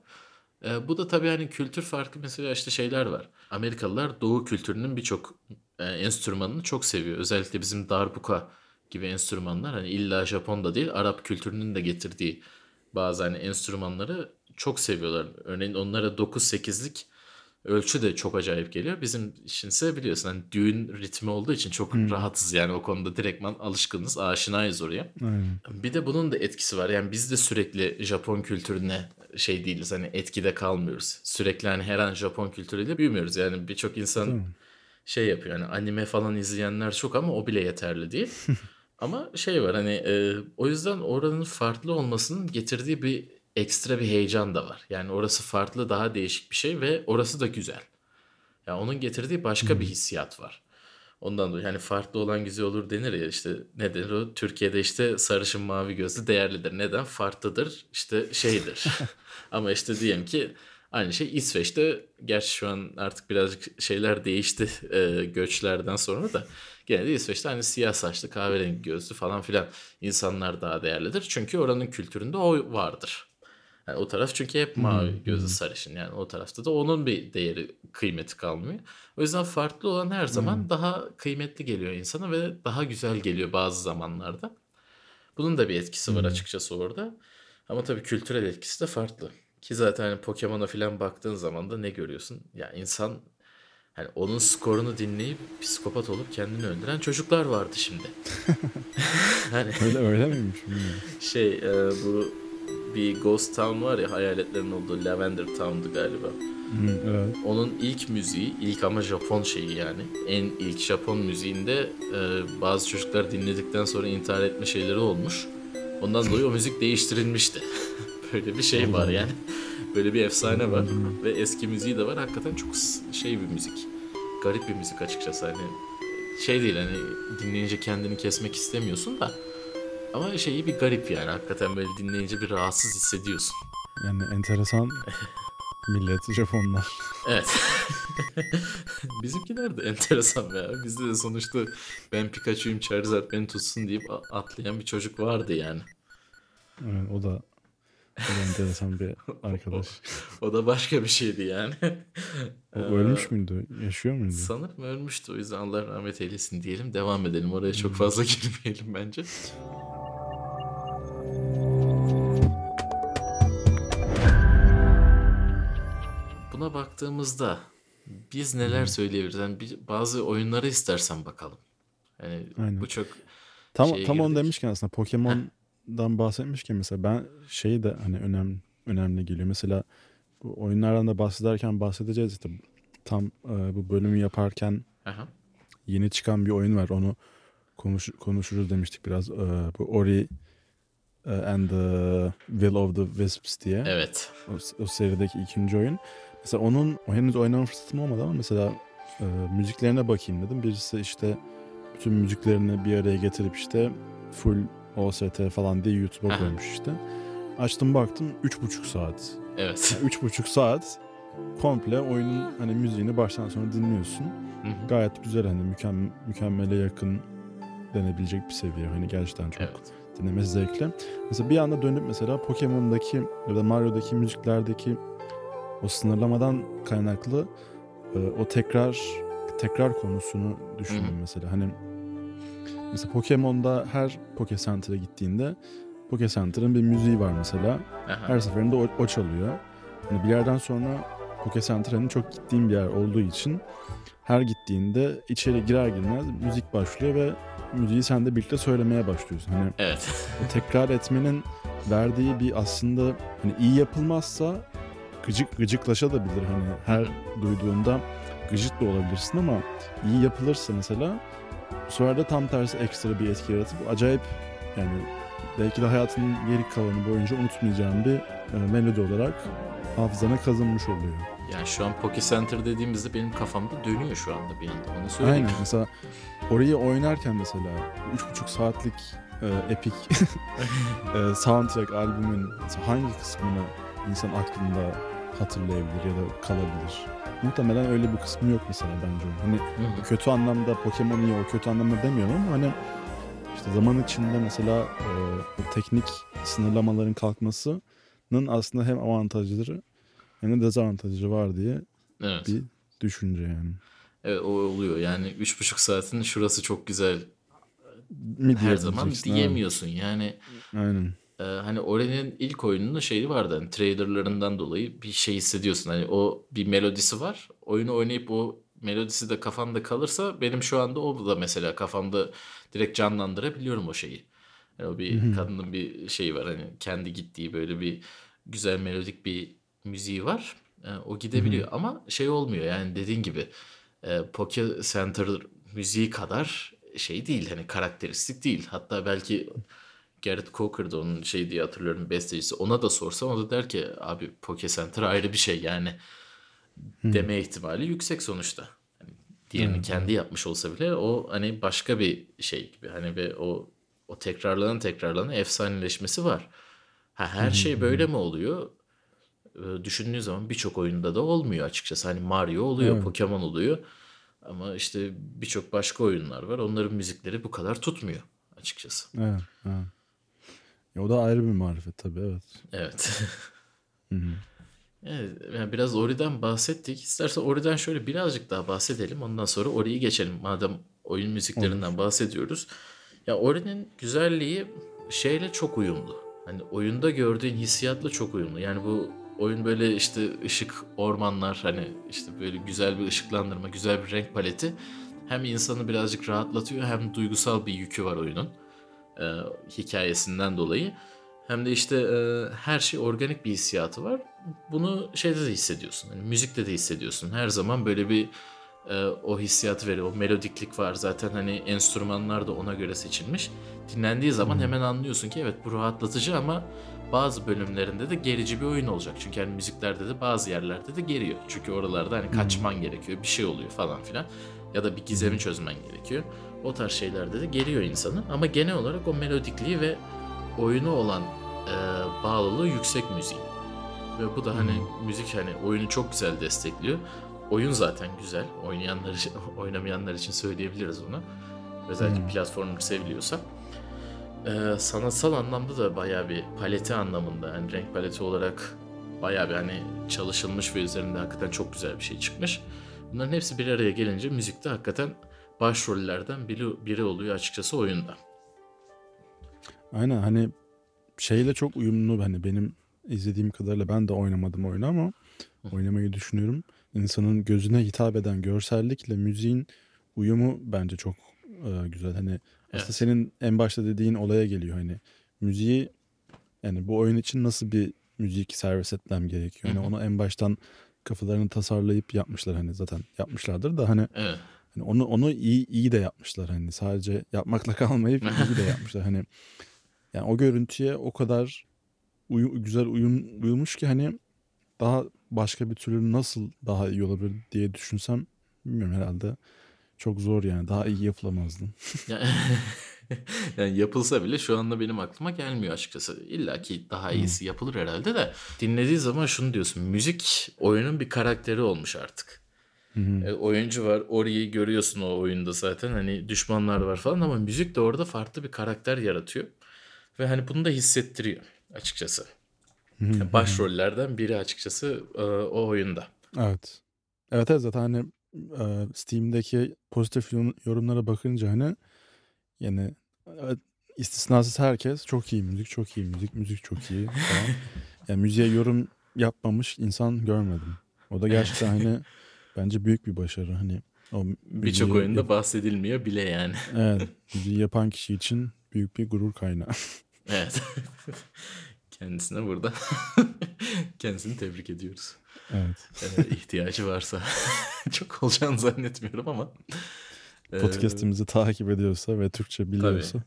E, bu da tabii hani kültür farkı mesela işte şeyler var. Amerikalılar doğu kültürünün birçok e, enstrümanını çok seviyor. Özellikle bizim darbuka gibi enstrümanlar hani illa Japon da değil Arap kültürünün de getirdiği bazı hani enstrümanları çok seviyorlar. Örneğin onlara 9-8'lik ölçü de çok acayip geliyor. Bizim işinse biliyorsun hani düğün ritmi olduğu için çok rahatız yani o konuda direktman alışkınız, aşinayız oraya. Aynen. Bir de bunun da etkisi var. Yani biz de sürekli Japon kültürüne şey değiliz. Hani etkide kalmıyoruz. Sürekli hani her an Japon kültürüyle büyümüyoruz. Yani birçok insan şey yapıyor. Yani anime falan izleyenler çok ama o bile yeterli değil. <laughs> ama şey var hani e, o yüzden oranın farklı olmasının getirdiği bir ekstra bir heyecan da var. Yani orası farklı daha değişik bir şey ve orası da güzel. Ya onun getirdiği başka bir hissiyat var. Ondan dolayı yani farklı olan güzel olur denir ya işte ne denir o Türkiye'de işte sarışın mavi gözlü değerlidir. Neden? Farklıdır işte şeydir. <laughs> Ama işte diyelim ki aynı şey İsveç'te gerçi şu an artık birazcık şeyler değişti e, göçlerden sonra da gene de İsveç'te hani siyah saçlı kahverengi gözlü falan filan insanlar daha değerlidir. Çünkü oranın kültüründe o vardır. Yani o taraf çünkü hep mavi gözlü sarışın. Yani o tarafta da onun bir değeri kıymeti kalmıyor. O yüzden farklı olan her zaman daha kıymetli geliyor insana ve daha güzel geliyor bazı zamanlarda. Bunun da bir etkisi var açıkçası orada. Ama tabii kültürel etkisi de farklı. Ki zaten hani Pokemon'a falan baktığın zaman da ne görüyorsun? Ya insan hani onun skorunu dinleyip psikopat olup kendini öldüren çocuklar vardı şimdi. <laughs> hani Öyle öyle miymiş bilmiyorum. şey e, bu bir Ghost Town var ya hayaletlerin olduğu Lavender Town'du galiba. Hı, evet. Onun ilk müziği, ilk ama Japon şeyi yani. En ilk Japon müziğinde e, bazı çocuklar dinledikten sonra intihar etme şeyleri olmuş. Ondan dolayı o müzik değiştirilmişti. <laughs> Böyle bir şey var yani. Böyle bir efsane var. Ve eski müziği de var. Hakikaten çok şey bir müzik. Garip bir müzik açıkçası. Hani şey değil hani dinleyince kendini kesmek istemiyorsun da. Ama şeyi bir garip yani. Hakikaten böyle dinleyince bir rahatsız hissediyorsun. Yani enteresan millet Japonlar. Evet. <laughs> Bizimkiler de enteresan ya. Bizde de sonuçta ben Pikachu'yum Charizard beni tutsun deyip atlayan bir çocuk vardı yani. Evet, o da o da enteresan bir <laughs> arkadaş. O da başka bir şeydi yani. O ölmüş müydü? Yaşıyor muydu? Sanırım ölmüştü o yüzden Allah rahmet eylesin diyelim. Devam edelim. Oraya çok fazla <laughs> girmeyelim bence. Buna baktığımızda biz neler söyleyebiliriz? Yani bazı oyunları istersen bakalım. Yani Aynen. bu çok Tam tam onu girdik. demişken aslında Pokemon'dan bahsetmişken mesela ben şeyi de hani önemli önemli geliyor. Mesela bu oyunlardan da bahsederken bahsedeceğiz işte tam e, bu bölümü yaparken Aha. yeni çıkan bir oyun var. Onu konuş, konuşuruz demiştik biraz. E, bu Ori and the Will of the Wisps diye. Evet. O, o serideki ikinci oyun. Mesela onun o henüz oynama fırsatım olmadı ama mesela e, müziklerine bakayım dedim. Birisi işte bütün müziklerini bir araya getirip işte full OST falan diye YouTube'a koymuş işte. Açtım baktım 3,5 saat. Evet. Yani 3,5 saat komple oyunun hani müziğini baştan sona dinliyorsun. Hı hı. Gayet güzel hani mükem, mükemmele yakın denebilecek bir seviye. Hani gerçekten çok evet. Dinlemesi zevkli. Mesela bir anda dönüp mesela Pokemon'daki ya da Mario'daki müziklerdeki o sınırlamadan kaynaklı e, o tekrar tekrar konusunu düşündüm mesela. Hani mesela Pokemon'da her Poke Center'a gittiğinde Poke Center'ın bir müziği var mesela. Aha. Her seferinde o, o çalıyor. Hani bir yerden sonra Poke Center hani çok gittiğim bir yer olduğu için her gittiğinde içeri girer girmez müzik başlıyor ve müziği sen de birlikte söylemeye başlıyorsun. Hani Evet. <laughs> tekrar etmenin verdiği bir aslında hani iyi yapılmazsa gıcık gıcıklaşabilir hani her duyduğunda gıcık da olabilirsin ama iyi yapılırsa mesela bu sefer de tam tersi ekstra bir etki yaratıp acayip yani belki de hayatının geri kalanı boyunca unutmayacağım bir e, melodi olarak hafızana kazınmış oluyor. Yani şu an Poke Center dediğimizde benim kafamda dönüyor şu anda bir anda. Onu söyleyeyim. Aynen mesela orayı oynarken mesela 3,5 saatlik e, epic <laughs> e, soundtrack albümün hangi kısmını insan aklında hatırlayabilir ya da kalabilir? Muhtemelen öyle bir kısmı yok mesela bence. Hani Hı hı. kötü anlamda Pokemon iyi o kötü anlamda demiyorum ama hani işte zaman içinde mesela e, teknik sınırlamaların kalkmasının aslında hem avantajları hem de dezavantajları var diye Evet. bir düşünce yani. Evet o oluyor. Yani üç buçuk saatin şurası çok güzel mi her zaman diyemiyorsun. Yani Aynen. e, hani Ori'nin ilk oyununda şeyi vardı. Hani trailerlarından dolayı bir şey hissediyorsun. Hani o bir melodisi var. Oyunu oynayıp o melodisi de kafanda kalırsa benim şu anda o da mesela kafamda direkt canlandırabiliyorum o şeyi. Yani o bir kadının bir şeyi var hani kendi gittiği böyle bir güzel melodik bir müziği var. E, o gidebiliyor ama şey olmuyor yani dediğin gibi e, Poke Center müziği kadar şey değil hani karakteristik değil. Hatta belki Garrett Coker da onun şey diye hatırlıyorum bestecisi. Ona da sorsam o da der ki abi Poke Center ayrı bir şey yani deme ihtimali yüksek sonuçta. Hani diğerini kendi yapmış olsa bile o hani başka bir şey gibi. Hani ve o o tekrarlanan tekrarlanan efsaneleşmesi var. Ha, her şey böyle mi oluyor? Ee, düşündüğün zaman birçok oyunda da olmuyor açıkçası. Hani Mario oluyor, Evet. Pokemon oluyor. Ama işte birçok başka oyunlar var. Onların müzikleri bu kadar tutmuyor açıkçası. Evet, evet. Ya o da ayrı bir marifet tabii evet. Evet. <laughs> Hı hı. Evet, yani biraz Ori'den bahsettik. İstersen Ori'den şöyle birazcık daha bahsedelim. Ondan sonra Ori'yi geçelim. Madem oyun müziklerinden bahsediyoruz. Ya Ori'nin güzelliği şeyle çok uyumlu. Hani oyunda gördüğün hissiyatla çok uyumlu. Yani bu oyun böyle işte ışık, ormanlar hani işte böyle güzel bir ışıklandırma, güzel bir renk paleti hem insanı birazcık rahatlatıyor hem duygusal bir yükü var oyunun e, hikayesinden dolayı. Hem de işte e, her şey organik bir hissiyatı var. Bunu şeyde de hissediyorsun. Hani müzikte de hissediyorsun. Her zaman böyle bir e, o hissiyatı veriyor. O melodiklik var. Zaten hani enstrümanlar da ona göre seçilmiş. Dinlendiği zaman hemen anlıyorsun ki evet bu rahatlatıcı ama bazı bölümlerinde de gerici bir oyun olacak. Çünkü hani müziklerde de bazı yerlerde de geriyor. Çünkü oralarda hani kaçman gerekiyor. Bir şey oluyor falan filan. Ya da bir gizemi çözmen gerekiyor. O tarz şeylerde de geriyor insanı. Ama genel olarak o melodikliği ve oyunu olan e, bağlılığı yüksek müziğin. Ve bu da hani müzik hani oyunu çok güzel destekliyor. Oyun zaten güzel. Oynayanlar için, <laughs> oynamayanlar için söyleyebiliriz onu. Özellikle platformu seviliyorsa. E, sanatsal anlamda da bayağı bir paleti anlamında yani renk paleti olarak bayağı bir hani çalışılmış ve üzerinde hakikaten çok güzel bir şey çıkmış. Bunların hepsi bir araya gelince müzikte hakikaten başrollerden biri, biri oluyor açıkçası oyunda. Aynen hani şeyle çok uyumlu hani benim izlediğim kadarıyla ben de oynamadım oyunu ama oynamayı düşünüyorum. İnsanın gözüne hitap eden görsellikle müziğin uyumu bence çok e, güzel. Hani aslında Evet. senin en başta dediğin olaya geliyor hani müziği yani bu oyun için nasıl bir müzik servis etmem gerekiyor. Hani hı. onu en baştan kafalarını tasarlayıp yapmışlar hani zaten yapmışlardır da hani Evet. Hani onu onu iyi iyi de yapmışlar hani sadece yapmakla <laughs> kalmayıp iyi de yapmışlar hani yani o görüntüye o kadar uyu- güzel uyum uyumuş ki hani daha başka bir türlü nasıl daha iyi olabilir diye düşünsem bilmiyorum herhalde çok zor yani daha iyi yapılamazdı. <laughs> <laughs> Yani, yapılsa bile şu anda benim aklıma gelmiyor açıkçası. İlla ki daha iyisi yapılır herhalde de. Dinlediği zaman şunu diyorsun. Müzik oyunun bir karakteri olmuş artık. E, oyuncu var. Ori'yi görüyorsun o oyunda zaten. Hani düşmanlar var falan ama müzik de orada farklı bir karakter yaratıyor. Ve hani bunu da hissettiriyor açıkçası. Yani Başrollerden biri açıkçası e, o oyunda. Evet. Evet evet zaten hani e, Steam'deki pozitif yorum- yorumlara bakınca hani yani evet, istisnasız herkes çok iyi müzik, çok iyi müzik, müzik çok iyi falan. <laughs> Yani müziğe yorum yapmamış insan görmedim. O da gerçekten hani <laughs> bence büyük bir başarı. Hani Birçok oyunda yap- bahsedilmiyor bile yani. evet, <laughs> müziği yapan kişi için büyük bir gurur kaynağı. Evet. Kendisine burada kendisini tebrik ediyoruz. Evet. Ee, ihtiyacı varsa <laughs> çok olacağını zannetmiyorum ama. Podcast'imizi takip ediyorsa ve Türkçe biliyorsa.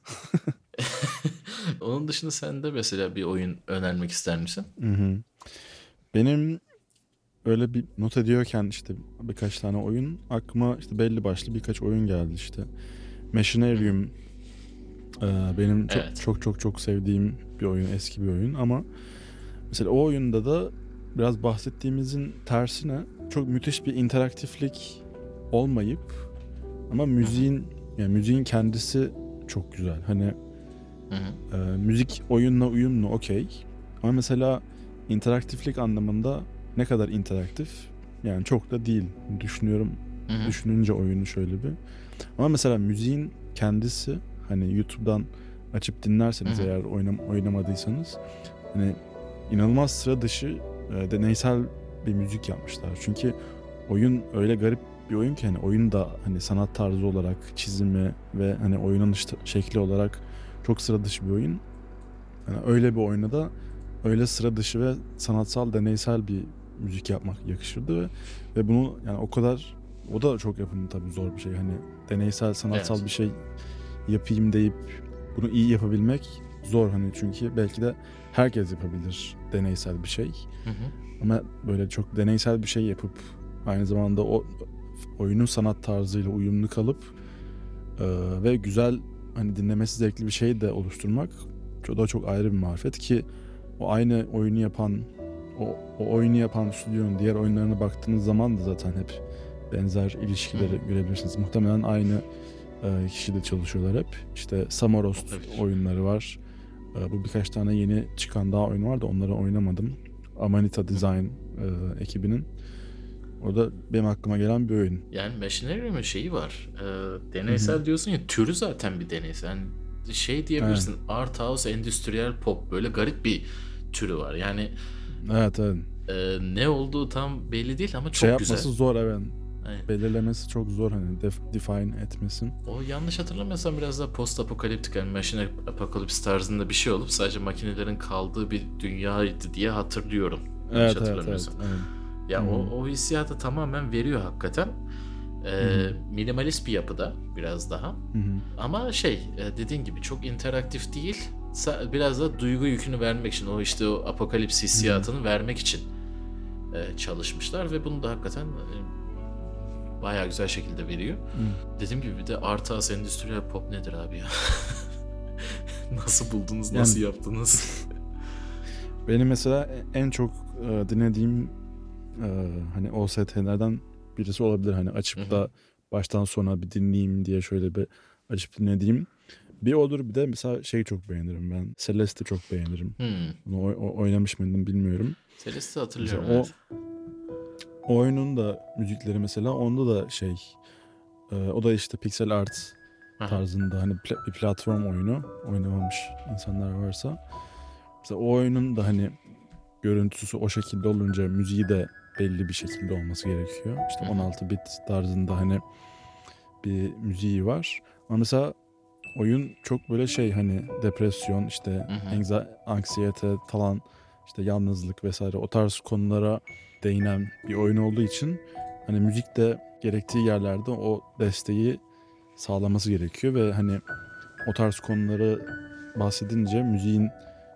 <laughs> Onun dışında sen de mesela bir oyun önermek ister misin? Hı hı. Benim öyle bir not ediyorken işte birkaç tane oyun aklıma işte belli başlı birkaç oyun geldi işte. Machinarium e, benim çok Evet. çok çok çok sevdiğim bir oyun, eski bir oyun ama mesela o oyunda da biraz bahsettiğimizin tersine çok müthiş bir interaktiflik olmayıp ama müziğin yani müziğin kendisi çok güzel. Hani Hı hı. ee, müzik oyunla uyumlu okey. Ama mesela interaktiflik anlamında ne kadar interaktif? Yani çok da değil. Düşünüyorum. Hı hı. Düşününce oyunu şöyle bir. Ama mesela müziğin kendisi hani YouTube'dan açıp dinlerseniz Hı hı. eğer oynam oynamadıysanız hani inanılmaz sıra dışı e, deneysel bir müzik yapmışlar. Çünkü oyun öyle garip bir oyun ki hani oyun da hani sanat tarzı olarak çizimi ve hani oynanış ta- şekli olarak çok sıra dışı bir oyun. Yani öyle bir oyuna da öyle sıra dışı ve sanatsal deneysel bir müzik yapmak yakışırdı ve, ve bunu yani o kadar o da çok yapımı tabii zor bir şey. Hani deneysel sanatsal Evet. bir şey yapayım deyip bunu iyi yapabilmek zor hani çünkü belki de herkes yapabilir deneysel bir şey. Hı hı. Ama böyle çok deneysel bir şey yapıp aynı zamanda o oyunun sanat tarzıyla uyumlu kalıp e, ve güzel hani dinlemesi zevkli bir şey de oluşturmak o da çok ayrı bir marifet ki o aynı oyunu yapan o, o oyunu yapan stüdyonun diğer oyunlarına baktığınız zaman da zaten hep benzer ilişkileri görebilirsiniz. Muhtemelen aynı e, kişide çalışıyorlar hep. İşte Samaros Olabilir. oyunları var. E, bu birkaç tane yeni çıkan daha oyun var da onları oynamadım. Amanita Design e, ekibinin. O da benim aklıma gelen bir oyun. Yani Machinery'nin şeyi var. E, deneysel diyorsun ya türü zaten bir deneysel. Yani şey diyebilirsin. Art house, endüstriyel pop böyle garip bir türü var. Yani Evet evet. e, ne olduğu tam belli değil ama çok şey güzel. yapması zor evet. Aynen. Belirlemesi çok zor hani def- define etmesin. O yanlış hatırlamıyorsam biraz da post apokaliptik yani Machine Apocalypse tarzında bir şey olup sadece makinelerin kaldığı bir dünyaydı diye hatırlıyorum. Yanlış Evet evet evet. hatırlamıyorsam. evet. Ya Hı hı. o, o hissiyatı tamamen veriyor hakikaten. Ee, hı. minimalist bir yapıda biraz daha. Hı. Ama şey e, dediğin gibi çok interaktif değil. Biraz da duygu yükünü vermek için o işte o apokalips hissiyatını vermek için e, çalışmışlar ve bunu da hakikaten bayağı güzel şekilde veriyor. Dediğim gibi bir de art house endüstriyel pop nedir abi ya? <laughs> nasıl buldunuz, Yani- nasıl yaptınız? <laughs> Benim mesela en çok e, dinlediğim e, hani OST'lerden birisi olabilir. Hani açıp Hı hı. da baştan sona bir dinleyeyim diye şöyle bir açıp dinlediğim. Bir odur bir de mesela şeyi çok beğenirim ben. Celeste'i çok beğenirim. hmm. Oy- o- oynamış mıydım bilmiyorum. Celeste'i hatırlıyorum. Mesela. O oyunun da müzikleri mesela onda da şey e, o da işte pixel art Aha. tarzında hani pla- bir platform oyunu oynamamış insanlar varsa mesela o oyunun da hani görüntüsü o şekilde olunca müziği de belli bir şekilde olması gerekiyor. İşte Hı hı. 16 bit tarzında hani bir müziği var. Ama mesela oyun çok böyle şey hani depresyon işte anksiyete falan işte yalnızlık vesaire o tarz konulara değinen bir oyun olduğu için hani müzik de gerektiği yerlerde o desteği sağlaması gerekiyor ve hani o tarz konuları bahsedince müziğin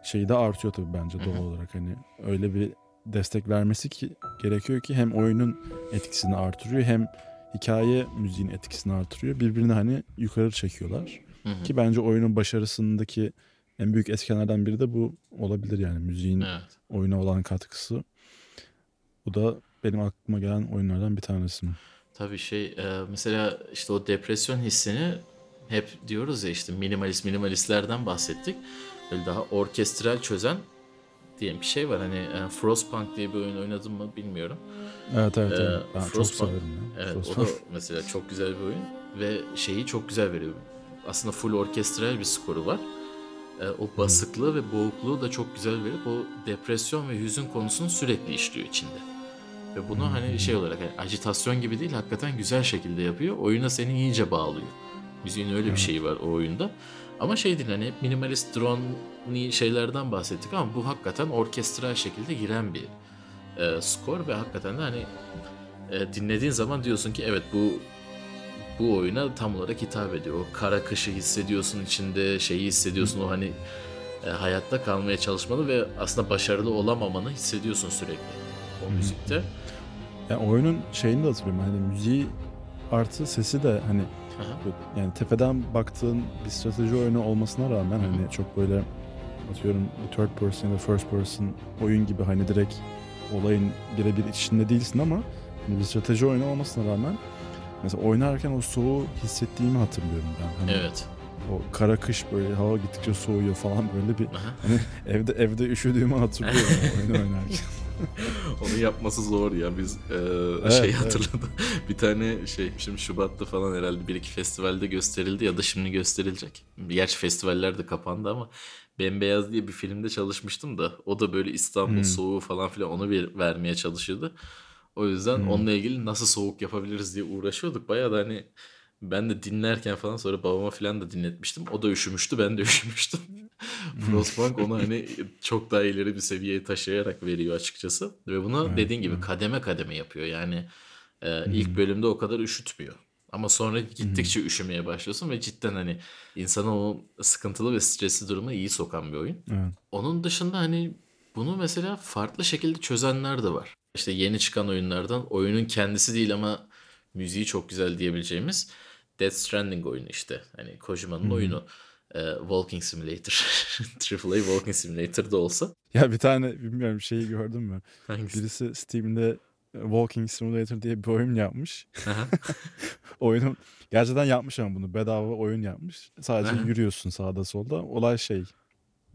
şeyi de artıyor tabii bence doğal olarak hani öyle bir destek vermesi ki gerekiyor ki hem oyunun etkisini artırıyor hem hikaye müziğin etkisini artırıyor. Birbirini hani yukarı çekiyorlar. Hı hı. Ki bence oyunun başarısındaki en büyük etkenlerden biri de bu olabilir yani müziğin Evet. oyuna olan katkısı. Bu da benim aklıma gelen oyunlardan bir tanesi. Tabii şey e, mesela işte o depresyon hissini hep diyoruz ya işte minimalist minimalistlerden bahsettik. Böyle daha orkestral çözen diye bir şey var. Hani e, Frostpunk diye bir oyun oynadım mı bilmiyorum. Evet evet. Ee. Ben çok Frostpunk- severim ya. Evet o Frostpunk. da <laughs> mesela çok güzel bir oyun ve şeyi çok güzel veriyor. Aslında full orkestral bir skoru var. E, o basıklığı ve boğukluğu da çok güzel verip o depresyon ve hüzün konusunu sürekli işliyor içinde. Ve bunu hani şey olarak yani ajitasyon gibi değil hakikaten güzel şekilde yapıyor. Oyuna seni iyice bağlıyor. Müziğin öyle bir şeyi var o oyunda. Ama şey değil hani hep minimalist drone şeylerden bahsettik ama bu hakikaten orkestral şekilde giren bir e, skor ve hakikaten de hani e, dinlediğin zaman diyorsun ki evet bu bu oyuna tam olarak hitap ediyor. O kara kışı hissediyorsun içinde, şeyi hissediyorsun o hani e, hayatta kalmaya çalışmanı ve aslında başarılı olamamanı hissediyorsun sürekli o müzikte. Yani oyunun şeyini de hatırlıyorum. Hani müziği artı sesi de hani Aha. yani tepeden baktığın bir strateji oyunu olmasına rağmen hani çok böyle atıyorum third person ya da first person oyun gibi hani direkt olayın birebir içinde değilsin ama hani bir strateji oyunu olmasına rağmen mesela oynarken o soğuğu hissettiğimi hatırlıyorum ben. Hani Evet. O kara kış böyle hava gittikçe soğuyor falan böyle bir Aha. hani evde evde üşüdüğümü hatırlıyorum <laughs> oyunu oynarken. <laughs> Onu yapması zor ya. Biz e, Evet, şey evet. hatırladım. <laughs> bir tane şey şimdi Şubat'ta falan herhalde bir iki festivalde gösterildi ya da şimdi gösterilecek. Gerçi festivaller de kapandı ama Bembeyaz diye bir filmde çalışmıştım da o da böyle İstanbul Hmm. soğuğu falan filan onu bir vermeye çalışıyordu. O yüzden Hmm. onunla ilgili nasıl soğuk yapabiliriz diye uğraşıyorduk. Bayağı da hani ben de dinlerken falan sonra babama falan da dinletmiştim. O da üşümüştü, ben de <laughs> üşümüştüm. <laughs> Frostpunk onu hani çok daha ileri bir seviyeye taşıyarak veriyor açıkçası. Ve bunu Evet, dediğin gibi evet. kademe kademe yapıyor. Yani e, ilk bölümde o kadar üşütmüyor. Ama sonra gittikçe üşümeye başlıyorsun ve cidden hani insana o sıkıntılı ve stresli duruma iyi sokan bir oyun. Evet. Onun dışında hani bunu mesela farklı şekilde çözenler de var. İşte yeni çıkan oyunlardan oyunun kendisi değil ama müziği çok güzel diyebileceğimiz Death Stranding oyunu işte. Hani Kojima'nın oyunu. Ee, Walking Simulator. <laughs> AAA Walking Simulator da olsa. Ya bir tane bilmiyorum şeyi gördün mü? Hangisi? Birisi Steam'de e, Walking Simulator diye bir oyun yapmış. <laughs> Oyunun gerçekten yapmış ama bunu bedava oyun yapmış. Sadece yürüyorsun sağda solda. Olay şey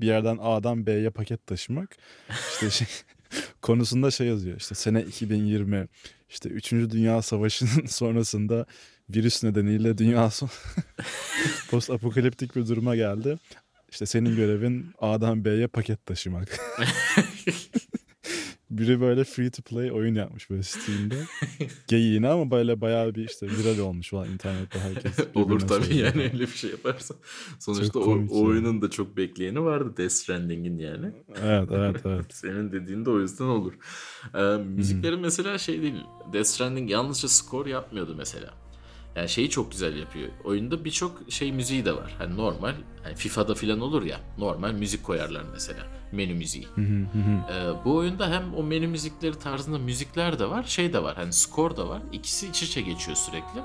bir yerden A'dan B'ye paket taşımak. İşte şey, <laughs> konusunda şey yazıyor. İşte sene 2020 işte 3. Dünya Savaşı'nın <laughs> sonrasında virüs nedeniyle dünya son <laughs> post apokaliptik bir duruma geldi. İşte senin görevin A'dan B'ye paket taşımak. <laughs> Biri böyle free to play oyun yapmış böyle Steam'de. <laughs> Geyiğine ama böyle bayağı bir işte viral olmuş falan internette herkes. <laughs> Olur tabii söylüyor yani öyle bir şey yaparsan. Sonuçta o, o oyunun da çok bekleyeni vardı Death Stranding'in yani. Evet evet <laughs> evet. Senin dediğin de o yüzden olur. Ee, müzikleri mesela şey değil. Death Stranding yalnızca skor yapmıyordu mesela. Yani şeyi çok güzel yapıyor. Oyunda birçok şey müziği de var. Hani normal, hani FIFA'da falan olur ya. Normal müzik koyarlar mesela. Menü müziği. Hı hı hı hı. Ee, bu oyunda hem o menü müzikleri tarzında müzikler de var, şey de var. Hani skor da var. İkisi iç içe geçiyor sürekli.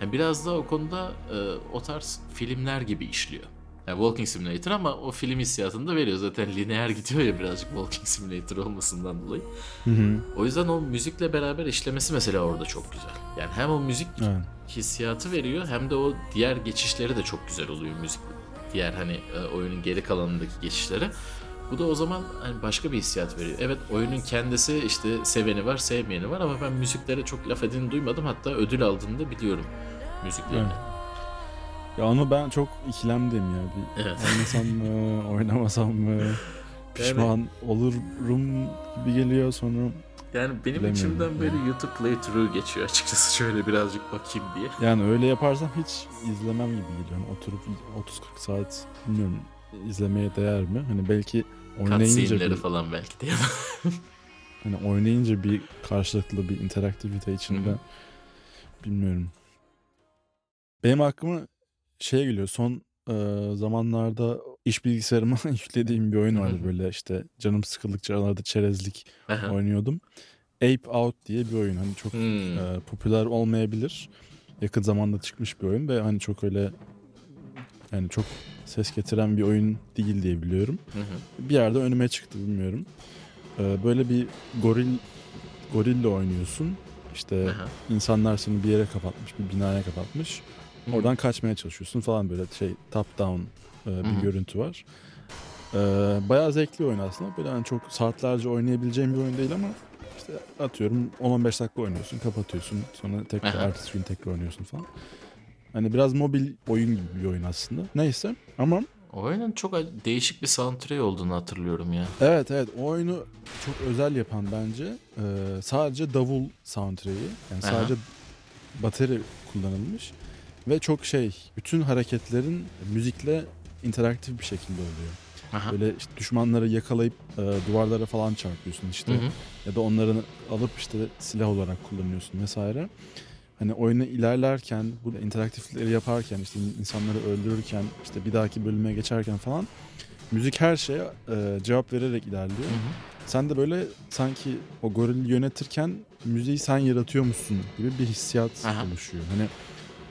Yani biraz da o konuda e, o tarz filmler gibi işliyor. Yani Walking Simulator ama o film hissiyatını da veriyor. Zaten lineer gidiyor ya birazcık Walking Simulator olmasından dolayı. Hı hı. O yüzden o müzikle beraber işlemesi mesela orada çok güzel. Yani hem o müzik Evet. hissiyatı veriyor hem de o diğer geçişleri de çok güzel oluyor müzik. Diğer hani e, oyunun geri kalanındaki geçişleri. Bu da o zaman hani başka bir hissiyat veriyor. Evet oyunun kendisi işte seveni var sevmeyeni var ama ben müziklere çok laf edin duymadım. Hatta ödül aldığını da biliyorum müziklerine. Evet. Ya onu ben çok ikilemdim ya. Bir Evet. oynasam mı, <laughs> oynamasam mı? Pişman olurum gibi geliyor sonra. Yani benim içimden böyle YouTube playthrough geçiyor açıkçası şöyle birazcık bakayım diye. Yani öyle yaparsam hiç izlemem gibi geliyor. Yani oturup 30-40 saat bilmiyorum izlemeye değer mi? Hani belki oynayınca bir, falan belki de. <laughs> hani oynayınca bir karşılıklı bir interaktivite içinde Hı hı. bilmiyorum. Benim aklıma şey geliyor. Son e, zamanlarda iş bilgisayarıma <laughs> yüklediğim bir oyun vardı böyle işte canım sıkıldıkça aralarda çerezlik oynuyordum. Ape Out diye bir oyun. Hani çok Hmm. e, popüler olmayabilir. Yakın zamanda çıkmış bir oyun ve hani çok öyle yani çok ses getiren bir oyun değil diye biliyorum. Hı hı. Bir yerde önüme çıktı bilmiyorum. E, böyle bir goril gorille oynuyorsun. İşte Aha. insanlar seni bir yere kapatmış, bir binaya kapatmış. Hı. Oradan kaçmaya çalışıyorsun falan böyle şey top down e, bir Hı görüntü var. E, bayağı zevkli oyun aslında. Böyle hani çok saatlerce oynayabileceğim bir oyun değil ama işte atıyorum 10-15 dakika oynuyorsun, kapatıyorsun. Sonra tekrar Aha. ertesi gün tekrar oynuyorsun falan. Hani biraz mobil oyun gibi bir oyun aslında. Neyse ama O oyunun çok değişik bir soundtrack olduğunu hatırlıyorum ya. evet evet o oyunu çok özel yapan bence e, sadece davul soundtrack'i. Yani Aha. sadece bateri kullanılmış. Ve çok şey bütün hareketlerin müzikle interaktif bir şekilde oluyor. Aha. Böyle işte düşmanları yakalayıp e, duvarlara falan çarpıyorsun işte. Hı hı. Ya da onları alıp işte silah olarak kullanıyorsun vesaire. Hani oyunu ilerlerken, bu interaktifleri yaparken, işte insanları öldürürken, işte bir dahaki bölüme geçerken falan müzik her şeye e, cevap vererek ilerliyor. Hı hı. Sen de böyle sanki o gorili yönetirken müziği sen yaratıyormuşsun gibi bir hissiyat Aha. oluşuyor. Hani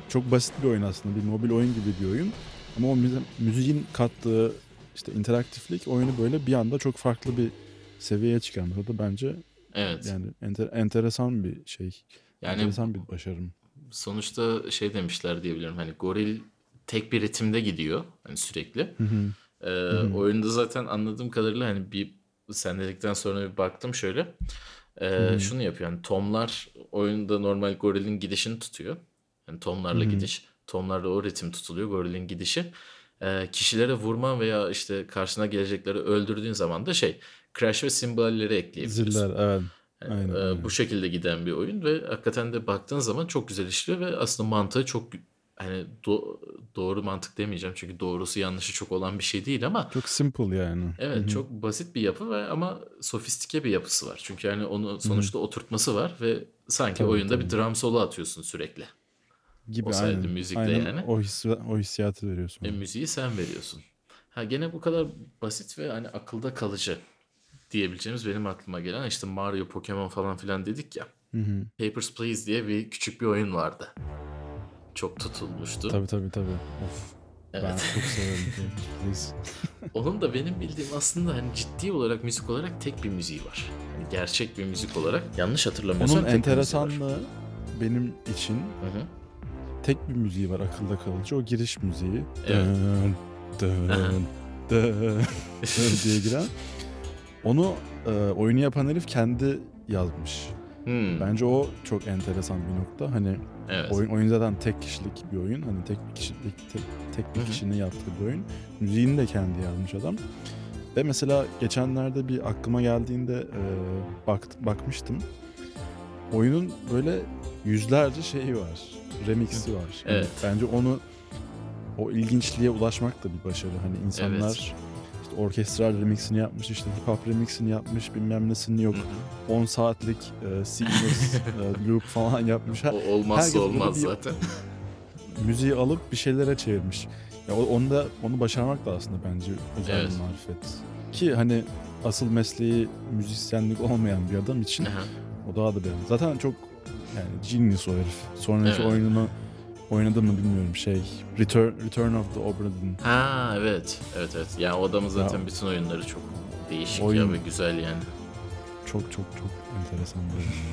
çok basit bir oyun aslında. Bir mobil oyun gibi bir oyun. Ama o müzi- müziğin kattığı işte interaktiflik oyunu böyle bir anda çok farklı bir seviyeye çıkarmış. O da bence Evet. yani enter- enteresan bir şey. Yani enteresan bir başarım. sonuçta şey demişler diyebilirim. Hani goril tek bir ritimde gidiyor hani sürekli. Hı hı. Ee, Oyunda zaten anladığım kadarıyla hani bir sen dedikten sonra bir baktım şöyle. Ee, Hı hı. şunu yapıyor. Yani tomlar oyunda normal gorilin gidişini tutuyor. Yani tomlarla Hı hı. gidiş. Tomlarla o ritim tutuluyor gorilin gidişi. Ee, kişilere vurman veya işte karşına gelecekleri öldürdüğün zaman da şey crash ve simballeri ekleyebiliyorsun. Ziller evet. Aynen, e, aynen. bu şekilde giden bir oyun ve hakikaten de baktığın zaman çok güzel işliyor ve aslında mantığı çok hani do- doğru mantık demeyeceğim çünkü doğrusu yanlışı çok olan bir şey değil ama Çok simple yani. evet Hı hı. çok basit bir yapı ve ama sofistike bir yapısı var. Çünkü yani onu sonuçta oturtması var ve sanki Tabii, oyunda tabii. bir drum solo atıyorsun sürekli. gibi o sayede aynen. müzikle aynen yani. O, hissi, o hissiyatı veriyorsun. E, müziği sen veriyorsun. Ha gene bu kadar basit ve hani akılda kalıcı diyebileceğimiz benim aklıma gelen işte Mario, Pokemon falan filan dedik ya. Hı hı. Papers, Please diye bir küçük bir oyun vardı. Çok tutulmuştu. Tabii tabii tabii. Of. Ben Evet. çok severim. Please. <laughs> Onun da benim bildiğim aslında hani ciddi olarak müzik olarak tek bir müziği var. Yani gerçek bir müzik olarak. Yanlış hatırlamıyorsam Onun enteresanlığı benim için Hı hı. tek bir müziği var akılda kalıcı. O giriş müziği. Evet. Dın, Aha. dın, dın, dın diye giren. <laughs> Onu e, oyunu yapan herif kendi yazmış. Hmm, Bence o çok enteresan bir nokta. Hani evet. oyun oyun zaten tek kişilik bir oyun. Hani tek kişilik tek, tek bir Hı hı. kişinin yaptığı bir oyun. Müziğini de kendi yazmış adam. Ve mesela geçenlerde bir aklıma geldiğinde e, bakt, bakmıştım. Oyunun böyle yüzlerce şeyi var. Remix'i var. Yani Evet. bence onu o ilginçliğe ulaşmak da bir başarı. Hani insanlar Evet. İşte orkestral remixini yapmış, işte hip hop remixini yapmış, bilmem nesini yok. Hı hı. 10 saatlik e, seamless <laughs> e, loop falan yapmış. Her, O olmazsa herkes olmaz bir- zaten. <laughs> müziği alıp bir şeylere çevirmiş. Ya onu da onu başarmak da aslında bence özel Evet. bir marifet. Ki hani asıl mesleği müzisyenlik olmayan bir adam için Aha. o daha da bir. Zaten çok yani genius o herif. Sonraki Evet. oyununu oynadı mı bilmiyorum şey. Return, Return of the Obra Dinn. Ha evet. Evet evet. Yani o adamın zaten Ya. bütün oyunları çok değişik Oyun- ya ve güzel yani. Çok çok çok enteresan bir oyun. <laughs>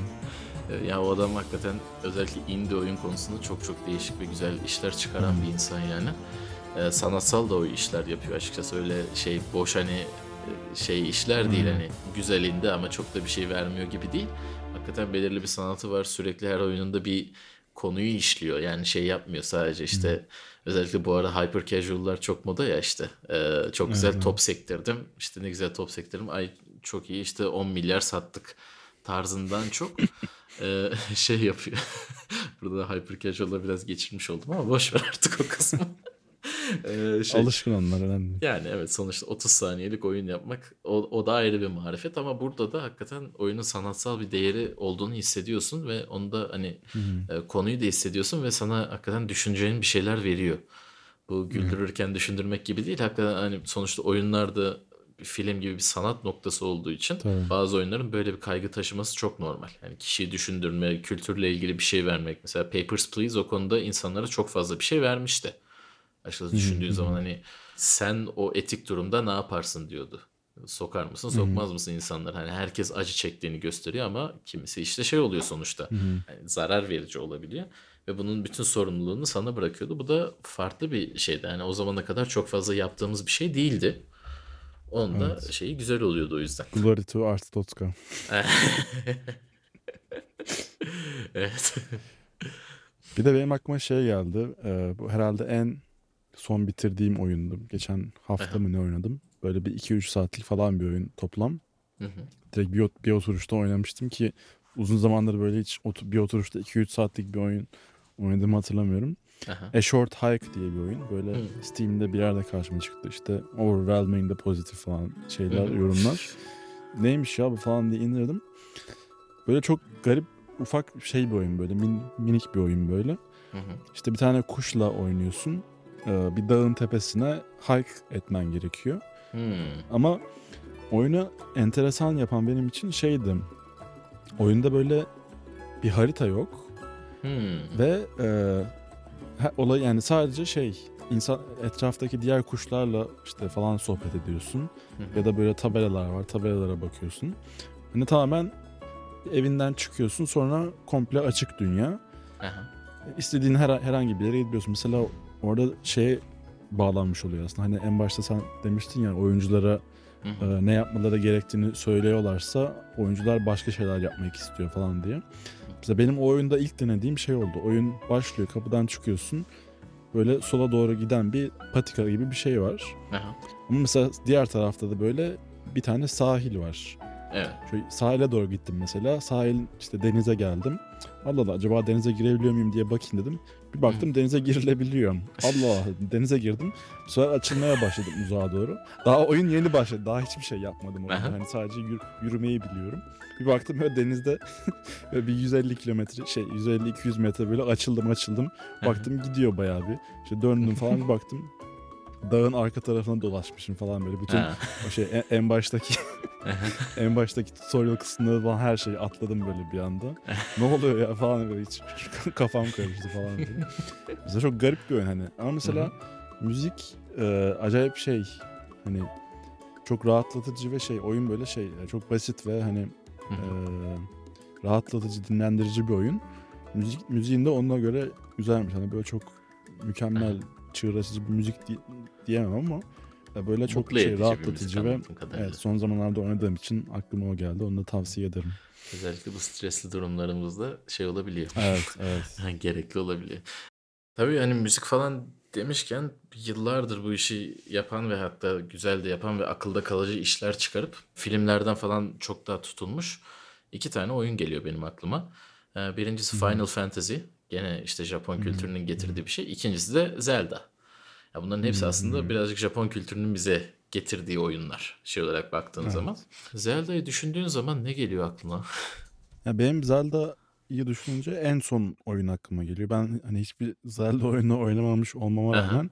Ee, Ya o adam hakikaten özellikle indie oyun konusunda çok çok değişik ve güzel işler çıkaran bir insan yani. Ee, sanatsal da o işler yapıyor açıkçası öyle şey boş hani e, şey işler değil hani güzelinde ama çok da bir şey vermiyor gibi değil. Hakikaten belirli bir sanatı var sürekli her oyununda bir konuyu işliyor yani şey yapmıyor sadece işte özellikle bu ara hyper casual'lar çok moda ya işte Ee, çok güzel Evet. top sektirdim işte ne güzel top sektirdim ay çok iyi işte 10 milyar sattık tarzından çok <laughs> e, şey yapıyor. <laughs> Burada hyper casual'la biraz geçirmiş oldum ama boş ver artık o kısmı. <laughs> <laughs> E, şey, Alışkın onlar önemli. yani evet sonuçta 30 saniyelik oyun yapmak o, o da ayrı bir marifet ama burada da hakikaten oyunun sanatsal bir değeri olduğunu hissediyorsun ve onu da hani e, konuyu da hissediyorsun ve sana hakikaten düşüneceğin bir şeyler veriyor. Bu güldürürken düşündürmek gibi değil. Hakikaten hani sonuçta oyunlarda bir film gibi bir sanat noktası olduğu için Tabii. bazı oyunların böyle bir kaygı taşıması çok normal. Yani kişiyi düşündürme, kültürle ilgili bir şey vermek. Mesela Papers, Please o konuda insanlara çok fazla bir şey vermişti. Açıkçası düşündüğün zaman hani sen o etik durumda ne yaparsın diyordu. Sokar mısın, sokmaz mısın insanlar? Hani herkes acı çektiğini gösteriyor ama kimisi işte şey oluyor sonuçta. Yani zarar verici olabiliyor ve bunun bütün sorumluluğunu sana bırakıyordu. Bu da farklı bir şeydi. Yani o zamana kadar çok fazla yaptığımız bir şey değildi. Onun da Evet. şeyi güzel oluyordu o yüzden. <laughs> Glory to Art Totka. <laughs> evet. Bir de benim aklıma şey geldi. Ee, bu herhalde en son bitirdiğim oyundu. Geçen hafta mı ne oynadım? Böyle bir 2-3 saatlik falan bir oyun toplam. Hı hı. Direkt bir, bir oturuşta oynamıştım ki uzun zamandır böyle hiç bir oturuşta 2-3 saatlik bir oyun oynadığımı hatırlamıyorum. Aha. A Short Hike diye bir oyun. Böyle Hı. Steam'de bir yerde karşıma çıktı. İşte overwhelming de pozitif falan şeyler, hı. yorumlar. Neymiş ya bu falan diye indirdim. Böyle çok garip ufak şey bir oyun böyle min- minik bir oyun böyle. Hı hı. İşte bir tane kuşla oynuyorsun. Ee, bir dağın tepesine hike etmen gerekiyor. Hmm. Ama oyunu enteresan yapan benim için şeydi. Oyunda böyle bir harita yok Hmm. ve e, olay yani sadece şey insan etraftaki diğer kuşlarla işte falan sohbet ediyorsun hı. ya da böyle tabelalar var tabelalara bakıyorsun. Hani tamamen evinden çıkıyorsun sonra komple açık dünya. Aha. İstediğin her, herhangi bir yere gidiyorsun. Mesela orada şeye bağlanmış oluyor aslında. Hani en başta sen demiştin ya oyunculara Hı e, ne yapmaları gerektiğini söylüyorlarsa oyuncular başka şeyler yapmak istiyor falan diye. Mesela benim o oyunda ilk denediğim şey oldu. Oyun başlıyor, kapıdan çıkıyorsun. Böyle sola doğru giden bir patika gibi bir şey var. Aha. Ama mesela diğer tarafta da böyle bir tane sahil var. Evet. Şöyle sahile doğru gittim mesela. Sahil işte denize geldim. Allah Allah acaba denize girebiliyor muyum diye bakayım dedim. Bir baktım denize girilebiliyor. Allah <laughs> denize girdim. Bu sefer açılmaya başladım uzağa doğru. Daha oyun yeni başladı. Daha hiçbir şey yapmadım orada. Hani sadece yürü- yürümeyi biliyorum. Bir baktım böyle denizde <laughs> böyle bir 150 kilometre şey 150-200 metre böyle açıldım açıldım. Baktım gidiyor bayağı bir. İşte döndüm falan bir baktım. Dağın arka tarafına dolaşmışım falan böyle. Bütün Ha. o şey en, en baştaki <laughs> en baştaki tutorial kısımları falan her şeyi atladım böyle bir anda. <laughs> ne oluyor ya falan böyle hiç <laughs> kafam karıştı falan böyle. Mesela çok garip bir oyun hani. Ama mesela müzik e, acayip şey hani çok rahatlatıcı ve şey oyun böyle şey yani çok basit ve hani Hı e, rahatlatıcı dinlendirici bir oyun. Müzik müziğin de ona göre güzelmiş. Hani böyle çok mükemmel çığıraçıcı bir müzik di- diyemem ama ya böyle çok Mutlu şey rahatlatıcı ve evet son zamanlarda oynadığım için aklıma o geldi. Onu da tavsiye ederim. Özellikle bu stresli durumlarımızda şey olabiliyor. Evet, <laughs> evet. Gerekli olabiliyor. Tabii hani müzik falan demişken yıllardır bu işi yapan ve hatta güzel de yapan ve akılda kalıcı işler çıkarıp filmlerden falan çok daha tutulmuş iki tane oyun geliyor benim aklıma. Ee, Birincisi Final Fantasy. Gene işte Japon kültürünün getirdiği bir şey. İkincisi de Zelda. Ya bunların hepsi aslında birazcık Japon kültürünün bize getirdiği oyunlar şey olarak baktığın Evet. zaman. Zelda'yı düşündüğün zaman ne geliyor aklına? <laughs> Ya benim Zelda'yı düşününce en son oyun aklıma geliyor. Ben hani hiçbir Zelda oyunu oynamamış olmama rağmen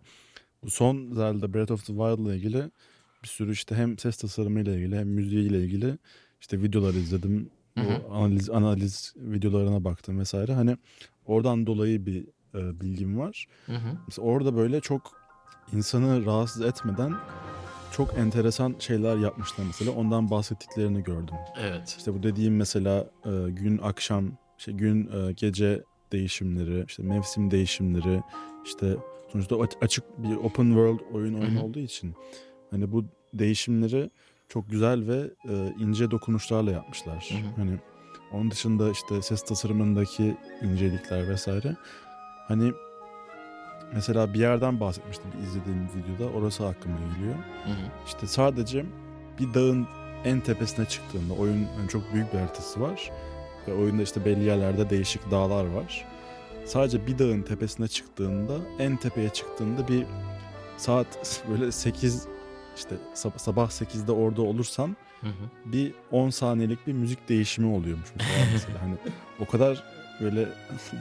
bu son Zelda Breath of the Wild ile ilgili bir sürü işte hem ses tasarımı ile ilgili hem müziği ile ilgili işte videolar izledim. Hı hı. O analiz analiz videolarına baktım vesaire. Hani oradan dolayı bir e, bilgim var. Hı hı. Mesela orada böyle çok insanı rahatsız etmeden çok enteresan şeyler yapmışlar mesela. Ondan bahsettiklerini gördüm. Evet. İşte bu dediğim mesela e, gün akşam, işte gün e, gece değişimleri, işte mevsim değişimleri, işte sonuçta açık bir open world oyun hı. olduğu için hani bu değişimleri çok güzel ve e, ince dokunuşlarla yapmışlar. Hı hı. Hani onun dışında işte ses tasarımındaki incelikler vesaire. Hani mesela bir yerden bahsetmiştim izlediğim videoda. Orası aklıma geliyor. Hı hı. İşte sadece bir dağın en tepesine çıktığında oyun yani çok büyük bir haritası var ve oyunda işte belli yerlerde değişik dağlar var. Sadece bir dağın tepesine çıktığında en tepeye çıktığında bir saat <laughs> böyle 8 işte sab- sabah 8'de orada olursan Hı hı. bir 10 saniyelik bir müzik değişimi oluyormuş mesela. <laughs> mesela. Hani o kadar böyle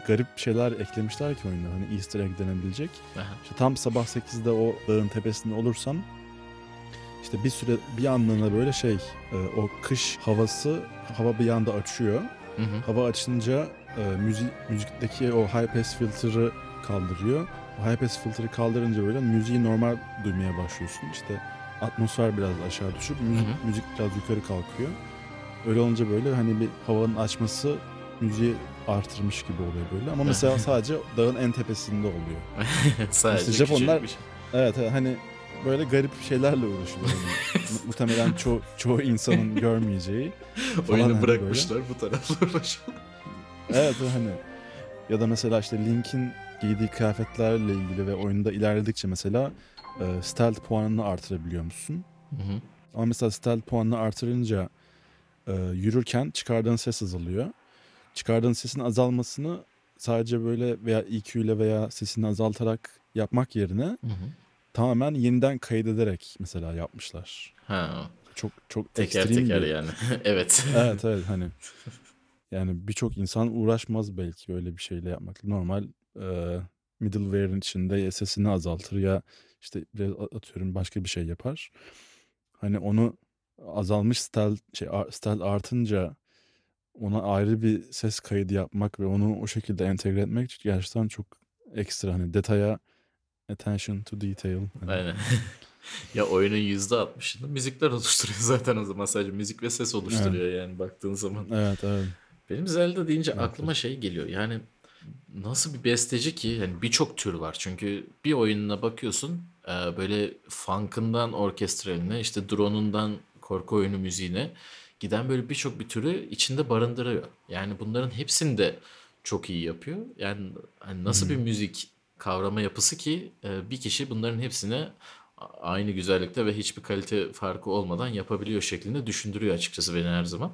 garip şeyler eklemişler ki oyuna hani easter egg denebilecek. Aha. İşte tam sabah 8'de o dağın tepesinde olursan işte bir süre bir anlığına böyle şey e, o kış havası hava bir anda açıyor. Hı hı. Hava açınca e, müzik müzikteki o high pass filter'ı kaldırıyor. O high pass filter'ı kaldırınca böyle müziği normal duymaya başlıyorsun. İşte atmosfer biraz aşağı düşüp müzik, Hı hı. müzik biraz yukarı kalkıyor. Öyle olunca böyle hani bir havanın açması müziği artırmış gibi oluyor böyle. Ama mesela <laughs> sadece dağın en tepesinde oluyor. <laughs> Sadece İşte Japonlar- bir şey. Evet hani böyle garip şeylerle uğraşıyorlar. Hani mu- <laughs> muhtemelen ço- çoğu insanın görmeyeceği. Oyunu hani bırakmışlar bu tarafla uğraşıyorlar. Evet, hani ya da mesela işte Link'in giydiği kıyafetlerle ilgili ve oyunda ilerledikçe mesela e, stealth puanını artırabiliyor musun? Hı hı. Ama mesela stealth puanını artırınca e, yürürken çıkardığın ses azalıyor. Çıkardığın sesin azalmasını sadece böyle veya EQ ile veya sesini azaltarak yapmak yerine Hı hı. tamamen yeniden kaydederek mesela yapmışlar. Ha, Çok çok teker ekstrem teker bir. yani. <laughs> evet. Evet evet hani <laughs> yani birçok insan uğraşmaz belki öyle bir şeyle yapmakla. Normal e, middleware'in içinde ya sesini azaltır ya işte biraz atıyorum başka bir şey yapar. Hani onu azalmış stealth, şey, stealth artınca ona ayrı bir ses kaydı yapmak ve onu o şekilde entegre etmek gerçekten çok ekstra hani detaya attention to detail. Hani Aynen. <laughs> ya oyunun %60'ını müzikler oluşturuyor <laughs> zaten o zaman sadece müzik ve ses oluşturuyor yani baktığın zaman. Evet evet. Benim Zelda deyince Evet, aklıma şey geliyor. Yani nasıl bir besteci ki yani birçok tür var. Çünkü bir oyununa bakıyorsun e, böyle funk'ından orkestraline işte drone'undan korku oyunu müziğine giden böyle birçok bir türü içinde barındırıyor. Yani bunların hepsini de çok iyi yapıyor. Yani hani nasıl bir müzik kavrama yapısı ki e, bir kişi bunların hepsini a- aynı güzellikte ve hiçbir kalite farkı olmadan yapabiliyor şeklinde düşündürüyor açıkçası beni her zaman.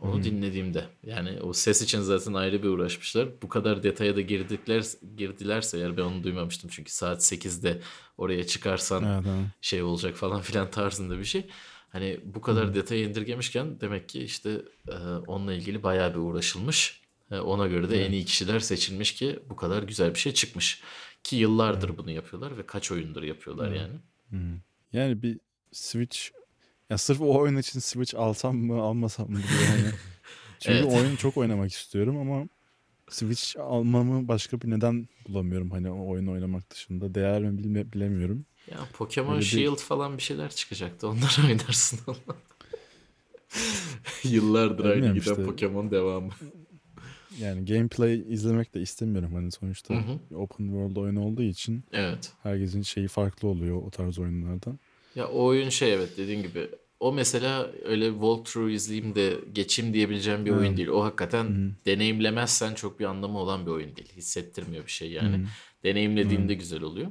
Onu dinlediğimde yani o ses için zaten ayrı bir uğraşmışlar. Bu kadar detaya da girdikler girdilerse eğer ben onu duymamıştım çünkü saat 8'de oraya çıkarsan Evet, evet. şey olacak falan <laughs> filan tarzında bir şey. Hani bu kadar detaya indirgemişken demek ki işte e, onunla ilgili bayağı bir uğraşılmış. E, ona göre de en iyi kişiler seçilmiş ki bu kadar güzel bir şey çıkmış. Ki yıllardır bunu yapıyorlar ve kaç oyundur yapıyorlar yani. Yani bir Switch ya sırf o oyun için Switch alsam mı almasam mı diye yani. <laughs> Çünkü Evet. oyunu çok oynamak istiyorum ama Switch almamı başka bir neden bulamıyorum hani o oyunu oynamak dışında. Değer mi bilme, bilemiyorum. Ya Pokemon Öyle bir- Shield falan bir şeyler çıkacaktı. Onları <laughs> oynarsın. <laughs> Yıllardır aynı giden işte. Pokemon devamı. Yani gameplay izlemek de istemiyorum hani sonuçta Hı hı. bir open world oyun olduğu için Evet. herkesin şeyi farklı oluyor o tarz oyunlarda. Ya o oyun şey evet dediğin gibi. O mesela öyle walkthrough izleyeyim de geçeyim diyebileceğim bir oyun değil. O hakikaten deneyimlemezsen çok bir anlamı olan bir oyun değil. Hissettirmiyor bir şey yani. Deneyimlediğinde güzel oluyor.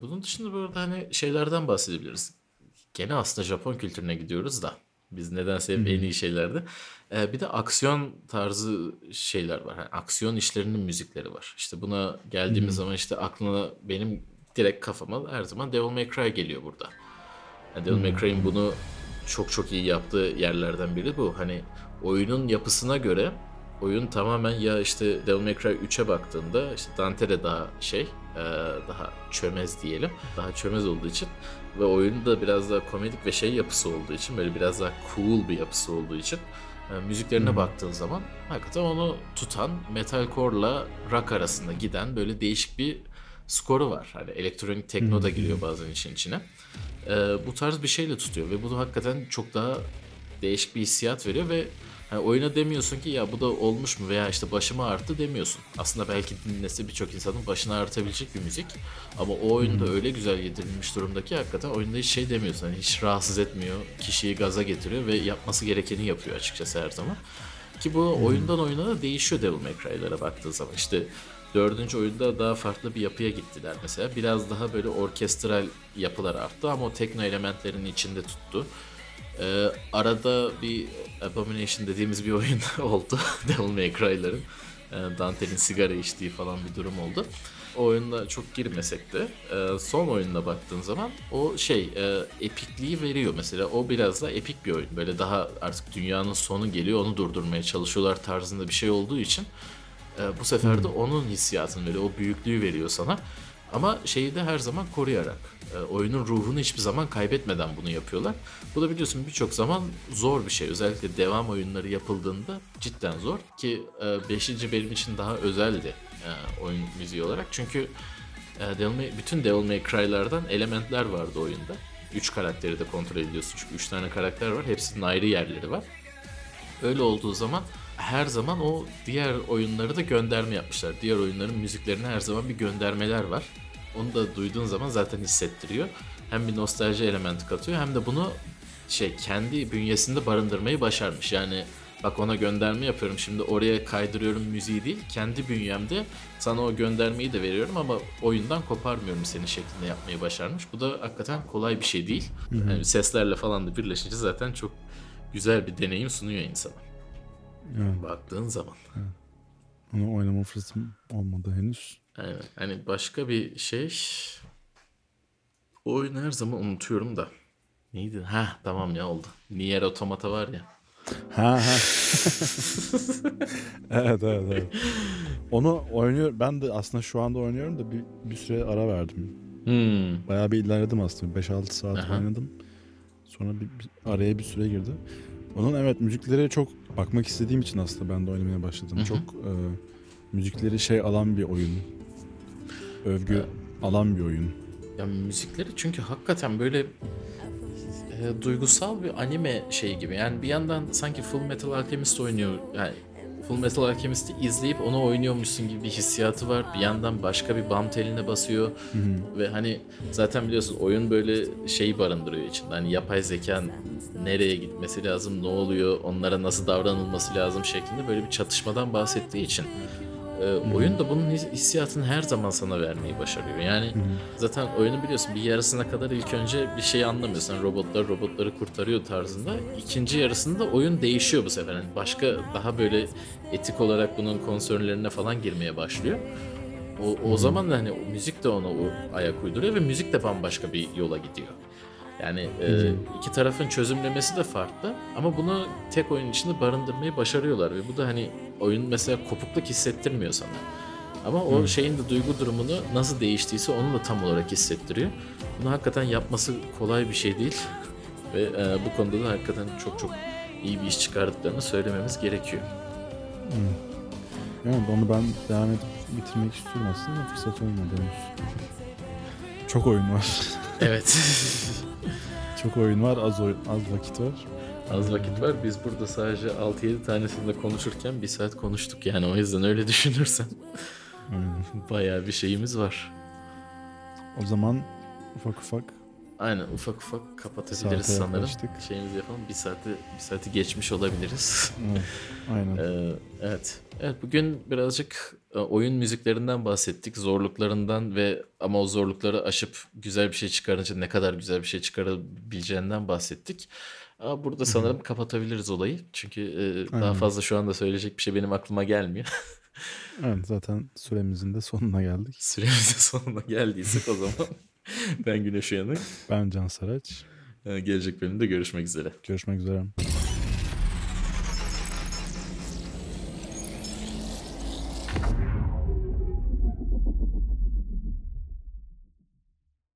Bunun dışında bu arada hani şeylerden bahsedebiliriz. Gene aslında Japon kültürüne gidiyoruz da. Biz nedense hep en iyi şeylerde. Ee, bir de aksiyon tarzı şeyler var. Yani aksiyon işlerinin müzikleri var. İşte buna geldiğimiz zaman işte aklına benim direkt kafama her zaman Devil May Cry geliyor burada. Yani Devil May Cry'in bunu çok çok iyi yaptığı yerlerden biri bu. Hani oyunun yapısına göre oyun tamamen ya işte Devil May Cry 3'e baktığında işte Dante de daha şey e, daha çömez diyelim. Daha çömez olduğu için ve oyunun da biraz daha komedik ve şey yapısı olduğu için böyle biraz daha cool bir yapısı olduğu için e, müziklerine baktığın zaman hakikaten onu tutan metalcore'la rock arasında giden böyle değişik bir skoru var. Hani elektronik tekno da giriyor bazen işin içine. Ee, bu tarz bir şeyle tutuyor ve bu da hakikaten çok daha değişik bir hissiyat veriyor ve hani oyuna demiyorsun ki ya bu da olmuş mu veya işte başıma arttı demiyorsun. Aslında belki dinlese birçok insanın başına artabilecek bir müzik ama o oyunda öyle güzel yedirilmiş durumda ki hakikaten oyunda hiç şey demiyorsun. Hani hiç rahatsız etmiyor, kişiyi gaza getiriyor ve yapması gerekeni yapıyor açıkçası her zaman. Ki bu oyundan oyuna da değişiyor Devil May Cry'lara baktığın zaman. İşte dördüncü oyunda daha farklı bir yapıya gittiler mesela. Biraz daha böyle orkestral yapılar arttı ama o tekno elementlerin içinde tuttu. Ee, arada bir Abomination dediğimiz bir oyun <laughs> oldu. <laughs> Devil May Cry'ların. Ee, Dante'nin sigara içtiği falan bir durum oldu. O oyunda çok girmesek de e, son oyununa baktığın zaman o şey e, epikliği veriyor mesela. O biraz da epik bir oyun. Böyle daha artık dünyanın sonu geliyor onu durdurmaya çalışıyorlar tarzında bir şey olduğu için e, bu sefer de onun hissiyatını veriyor. O büyüklüğü veriyor sana. Ama şeyi de her zaman koruyarak. e, oyunun ruhunu hiçbir zaman kaybetmeden bunu yapıyorlar. Bu da biliyorsun birçok zaman zor bir şey. Özellikle devam oyunları yapıldığında cidden zor. Ki 5. benim için daha özeldi e, oyun müziği olarak. Çünkü e, Devil May- bütün Devil May Cry'lardan elementler vardı oyunda. 3 karakteri de kontrol ediyorsun. Çünkü 3 tane karakter var. Hepsinin ayrı yerleri var. Öyle olduğu zaman her zaman o diğer oyunları da gönderme yapmışlar. Diğer oyunların müziklerine her zaman bir göndermeler var. Onu da duyduğun zaman zaten hissettiriyor. Hem bir nostalji elementi katıyor hem de bunu şey kendi bünyesinde barındırmayı başarmış. Yani bak ona gönderme yapıyorum şimdi oraya kaydırıyorum müziği değil. Kendi bünyemde sana o göndermeyi de veriyorum ama oyundan koparmıyorum seni şeklinde yapmayı başarmış. Bu da hakikaten kolay bir şey değil. Yani seslerle falan da birleşince zaten çok güzel bir deneyim sunuyor insana. Yani Baktığın zaman. onu oynama fırsatım olmadı henüz. Aynen. Hani başka bir şey. O oyunu her zaman unutuyorum da. Neydi? Ha tamam ya oldu. Nier Automata var ya. Ha ha. <laughs> evet evet evet. Onu oynuyor. Ben de aslında şu anda oynuyorum da bir, bir süre ara verdim. Hmm. Bayağı bir ilerledim aslında. 5-6 saat Aha. oynadım. Sonra bir, bir araya bir süre girdi. Onun evet müzikleri çok bakmak istediğim için aslında ben de oynamaya başladım. Hı hı. Çok e, müzikleri şey alan bir oyun. Övgü alan bir oyun. Ya müzikleri çünkü hakikaten böyle e, duygusal bir anime şey gibi. Yani bir yandan sanki Full Metal Alchemist oynuyor. Yani Full Metal Alchemist'i izleyip onu oynuyormuşsun gibi bir hissiyatı var. Bir yandan başka bir bam teline basıyor. Ve hani zaten biliyorsun oyun böyle şeyi barındırıyor içinde. Hani yapay zeka nereye gitmesi lazım, ne oluyor, onlara nasıl davranılması lazım şeklinde böyle bir çatışmadan bahsettiği için e, oyun da bunun his- hissiyatını her zaman sana vermeyi başarıyor. Yani zaten oyunu biliyorsun bir yarısına kadar ilk önce bir şey anlamıyorsun. Robotlar robotları kurtarıyor tarzında. İkinci yarısında oyun değişiyor bu sefer. Yani başka daha böyle etik olarak bunun konsörlerine falan girmeye başlıyor. O, o zaman da hani o müzik de ona ayak uyduruyor ve müzik de bambaşka bir yola gidiyor. Yani e, iki tarafın çözümlemesi de farklı ama bunu tek oyun içinde barındırmayı başarıyorlar ve bu da hani oyun mesela kopukluk hissettirmiyor sana. Ama o şeyin de duygu durumunu nasıl değiştiyse onu da tam olarak hissettiriyor. Bunu hakikaten yapması kolay bir şey değil <laughs> ve e, bu konuda da hakikaten çok çok iyi bir iş çıkardıklarını söylememiz gerekiyor. Yani onu ben devam edip bitirmek istiyorum aslında fırsat olmadı henüz. Çok oyun var. Evet. <laughs> Çok oyun var, az oyun, az vakit var. Az vakit var. Biz burada sadece 6-7 tanesinde konuşurken bir saat konuştuk yani o yüzden öyle <laughs> düşünürsen bayağı bir şeyimiz var. O zaman ufak ufak Aynen ufak ufak kapatabiliriz Saate sanırım. yaklaştık. Şeyimizi yapalım. Bir saati, bir saati geçmiş olabiliriz. evet, aynen. Ee, evet. Evet bugün birazcık e, oyun müziklerinden bahsettik. Zorluklarından ve ama o zorlukları aşıp güzel bir şey çıkarınca ne kadar güzel bir şey çıkarabileceğinden bahsettik. Ama burada sanırım kapatabiliriz olayı. Çünkü e, daha fazla şu anda söyleyecek bir şey benim aklıma gelmiyor. <laughs> Evet, zaten süremizin de sonuna geldik. Süremizin sonuna geldiysek o zaman <laughs> ben Güneş Uyanık. Ben Can Saraç. Ee, Gelecek bölümde görüşmek üzere. Görüşmek üzere.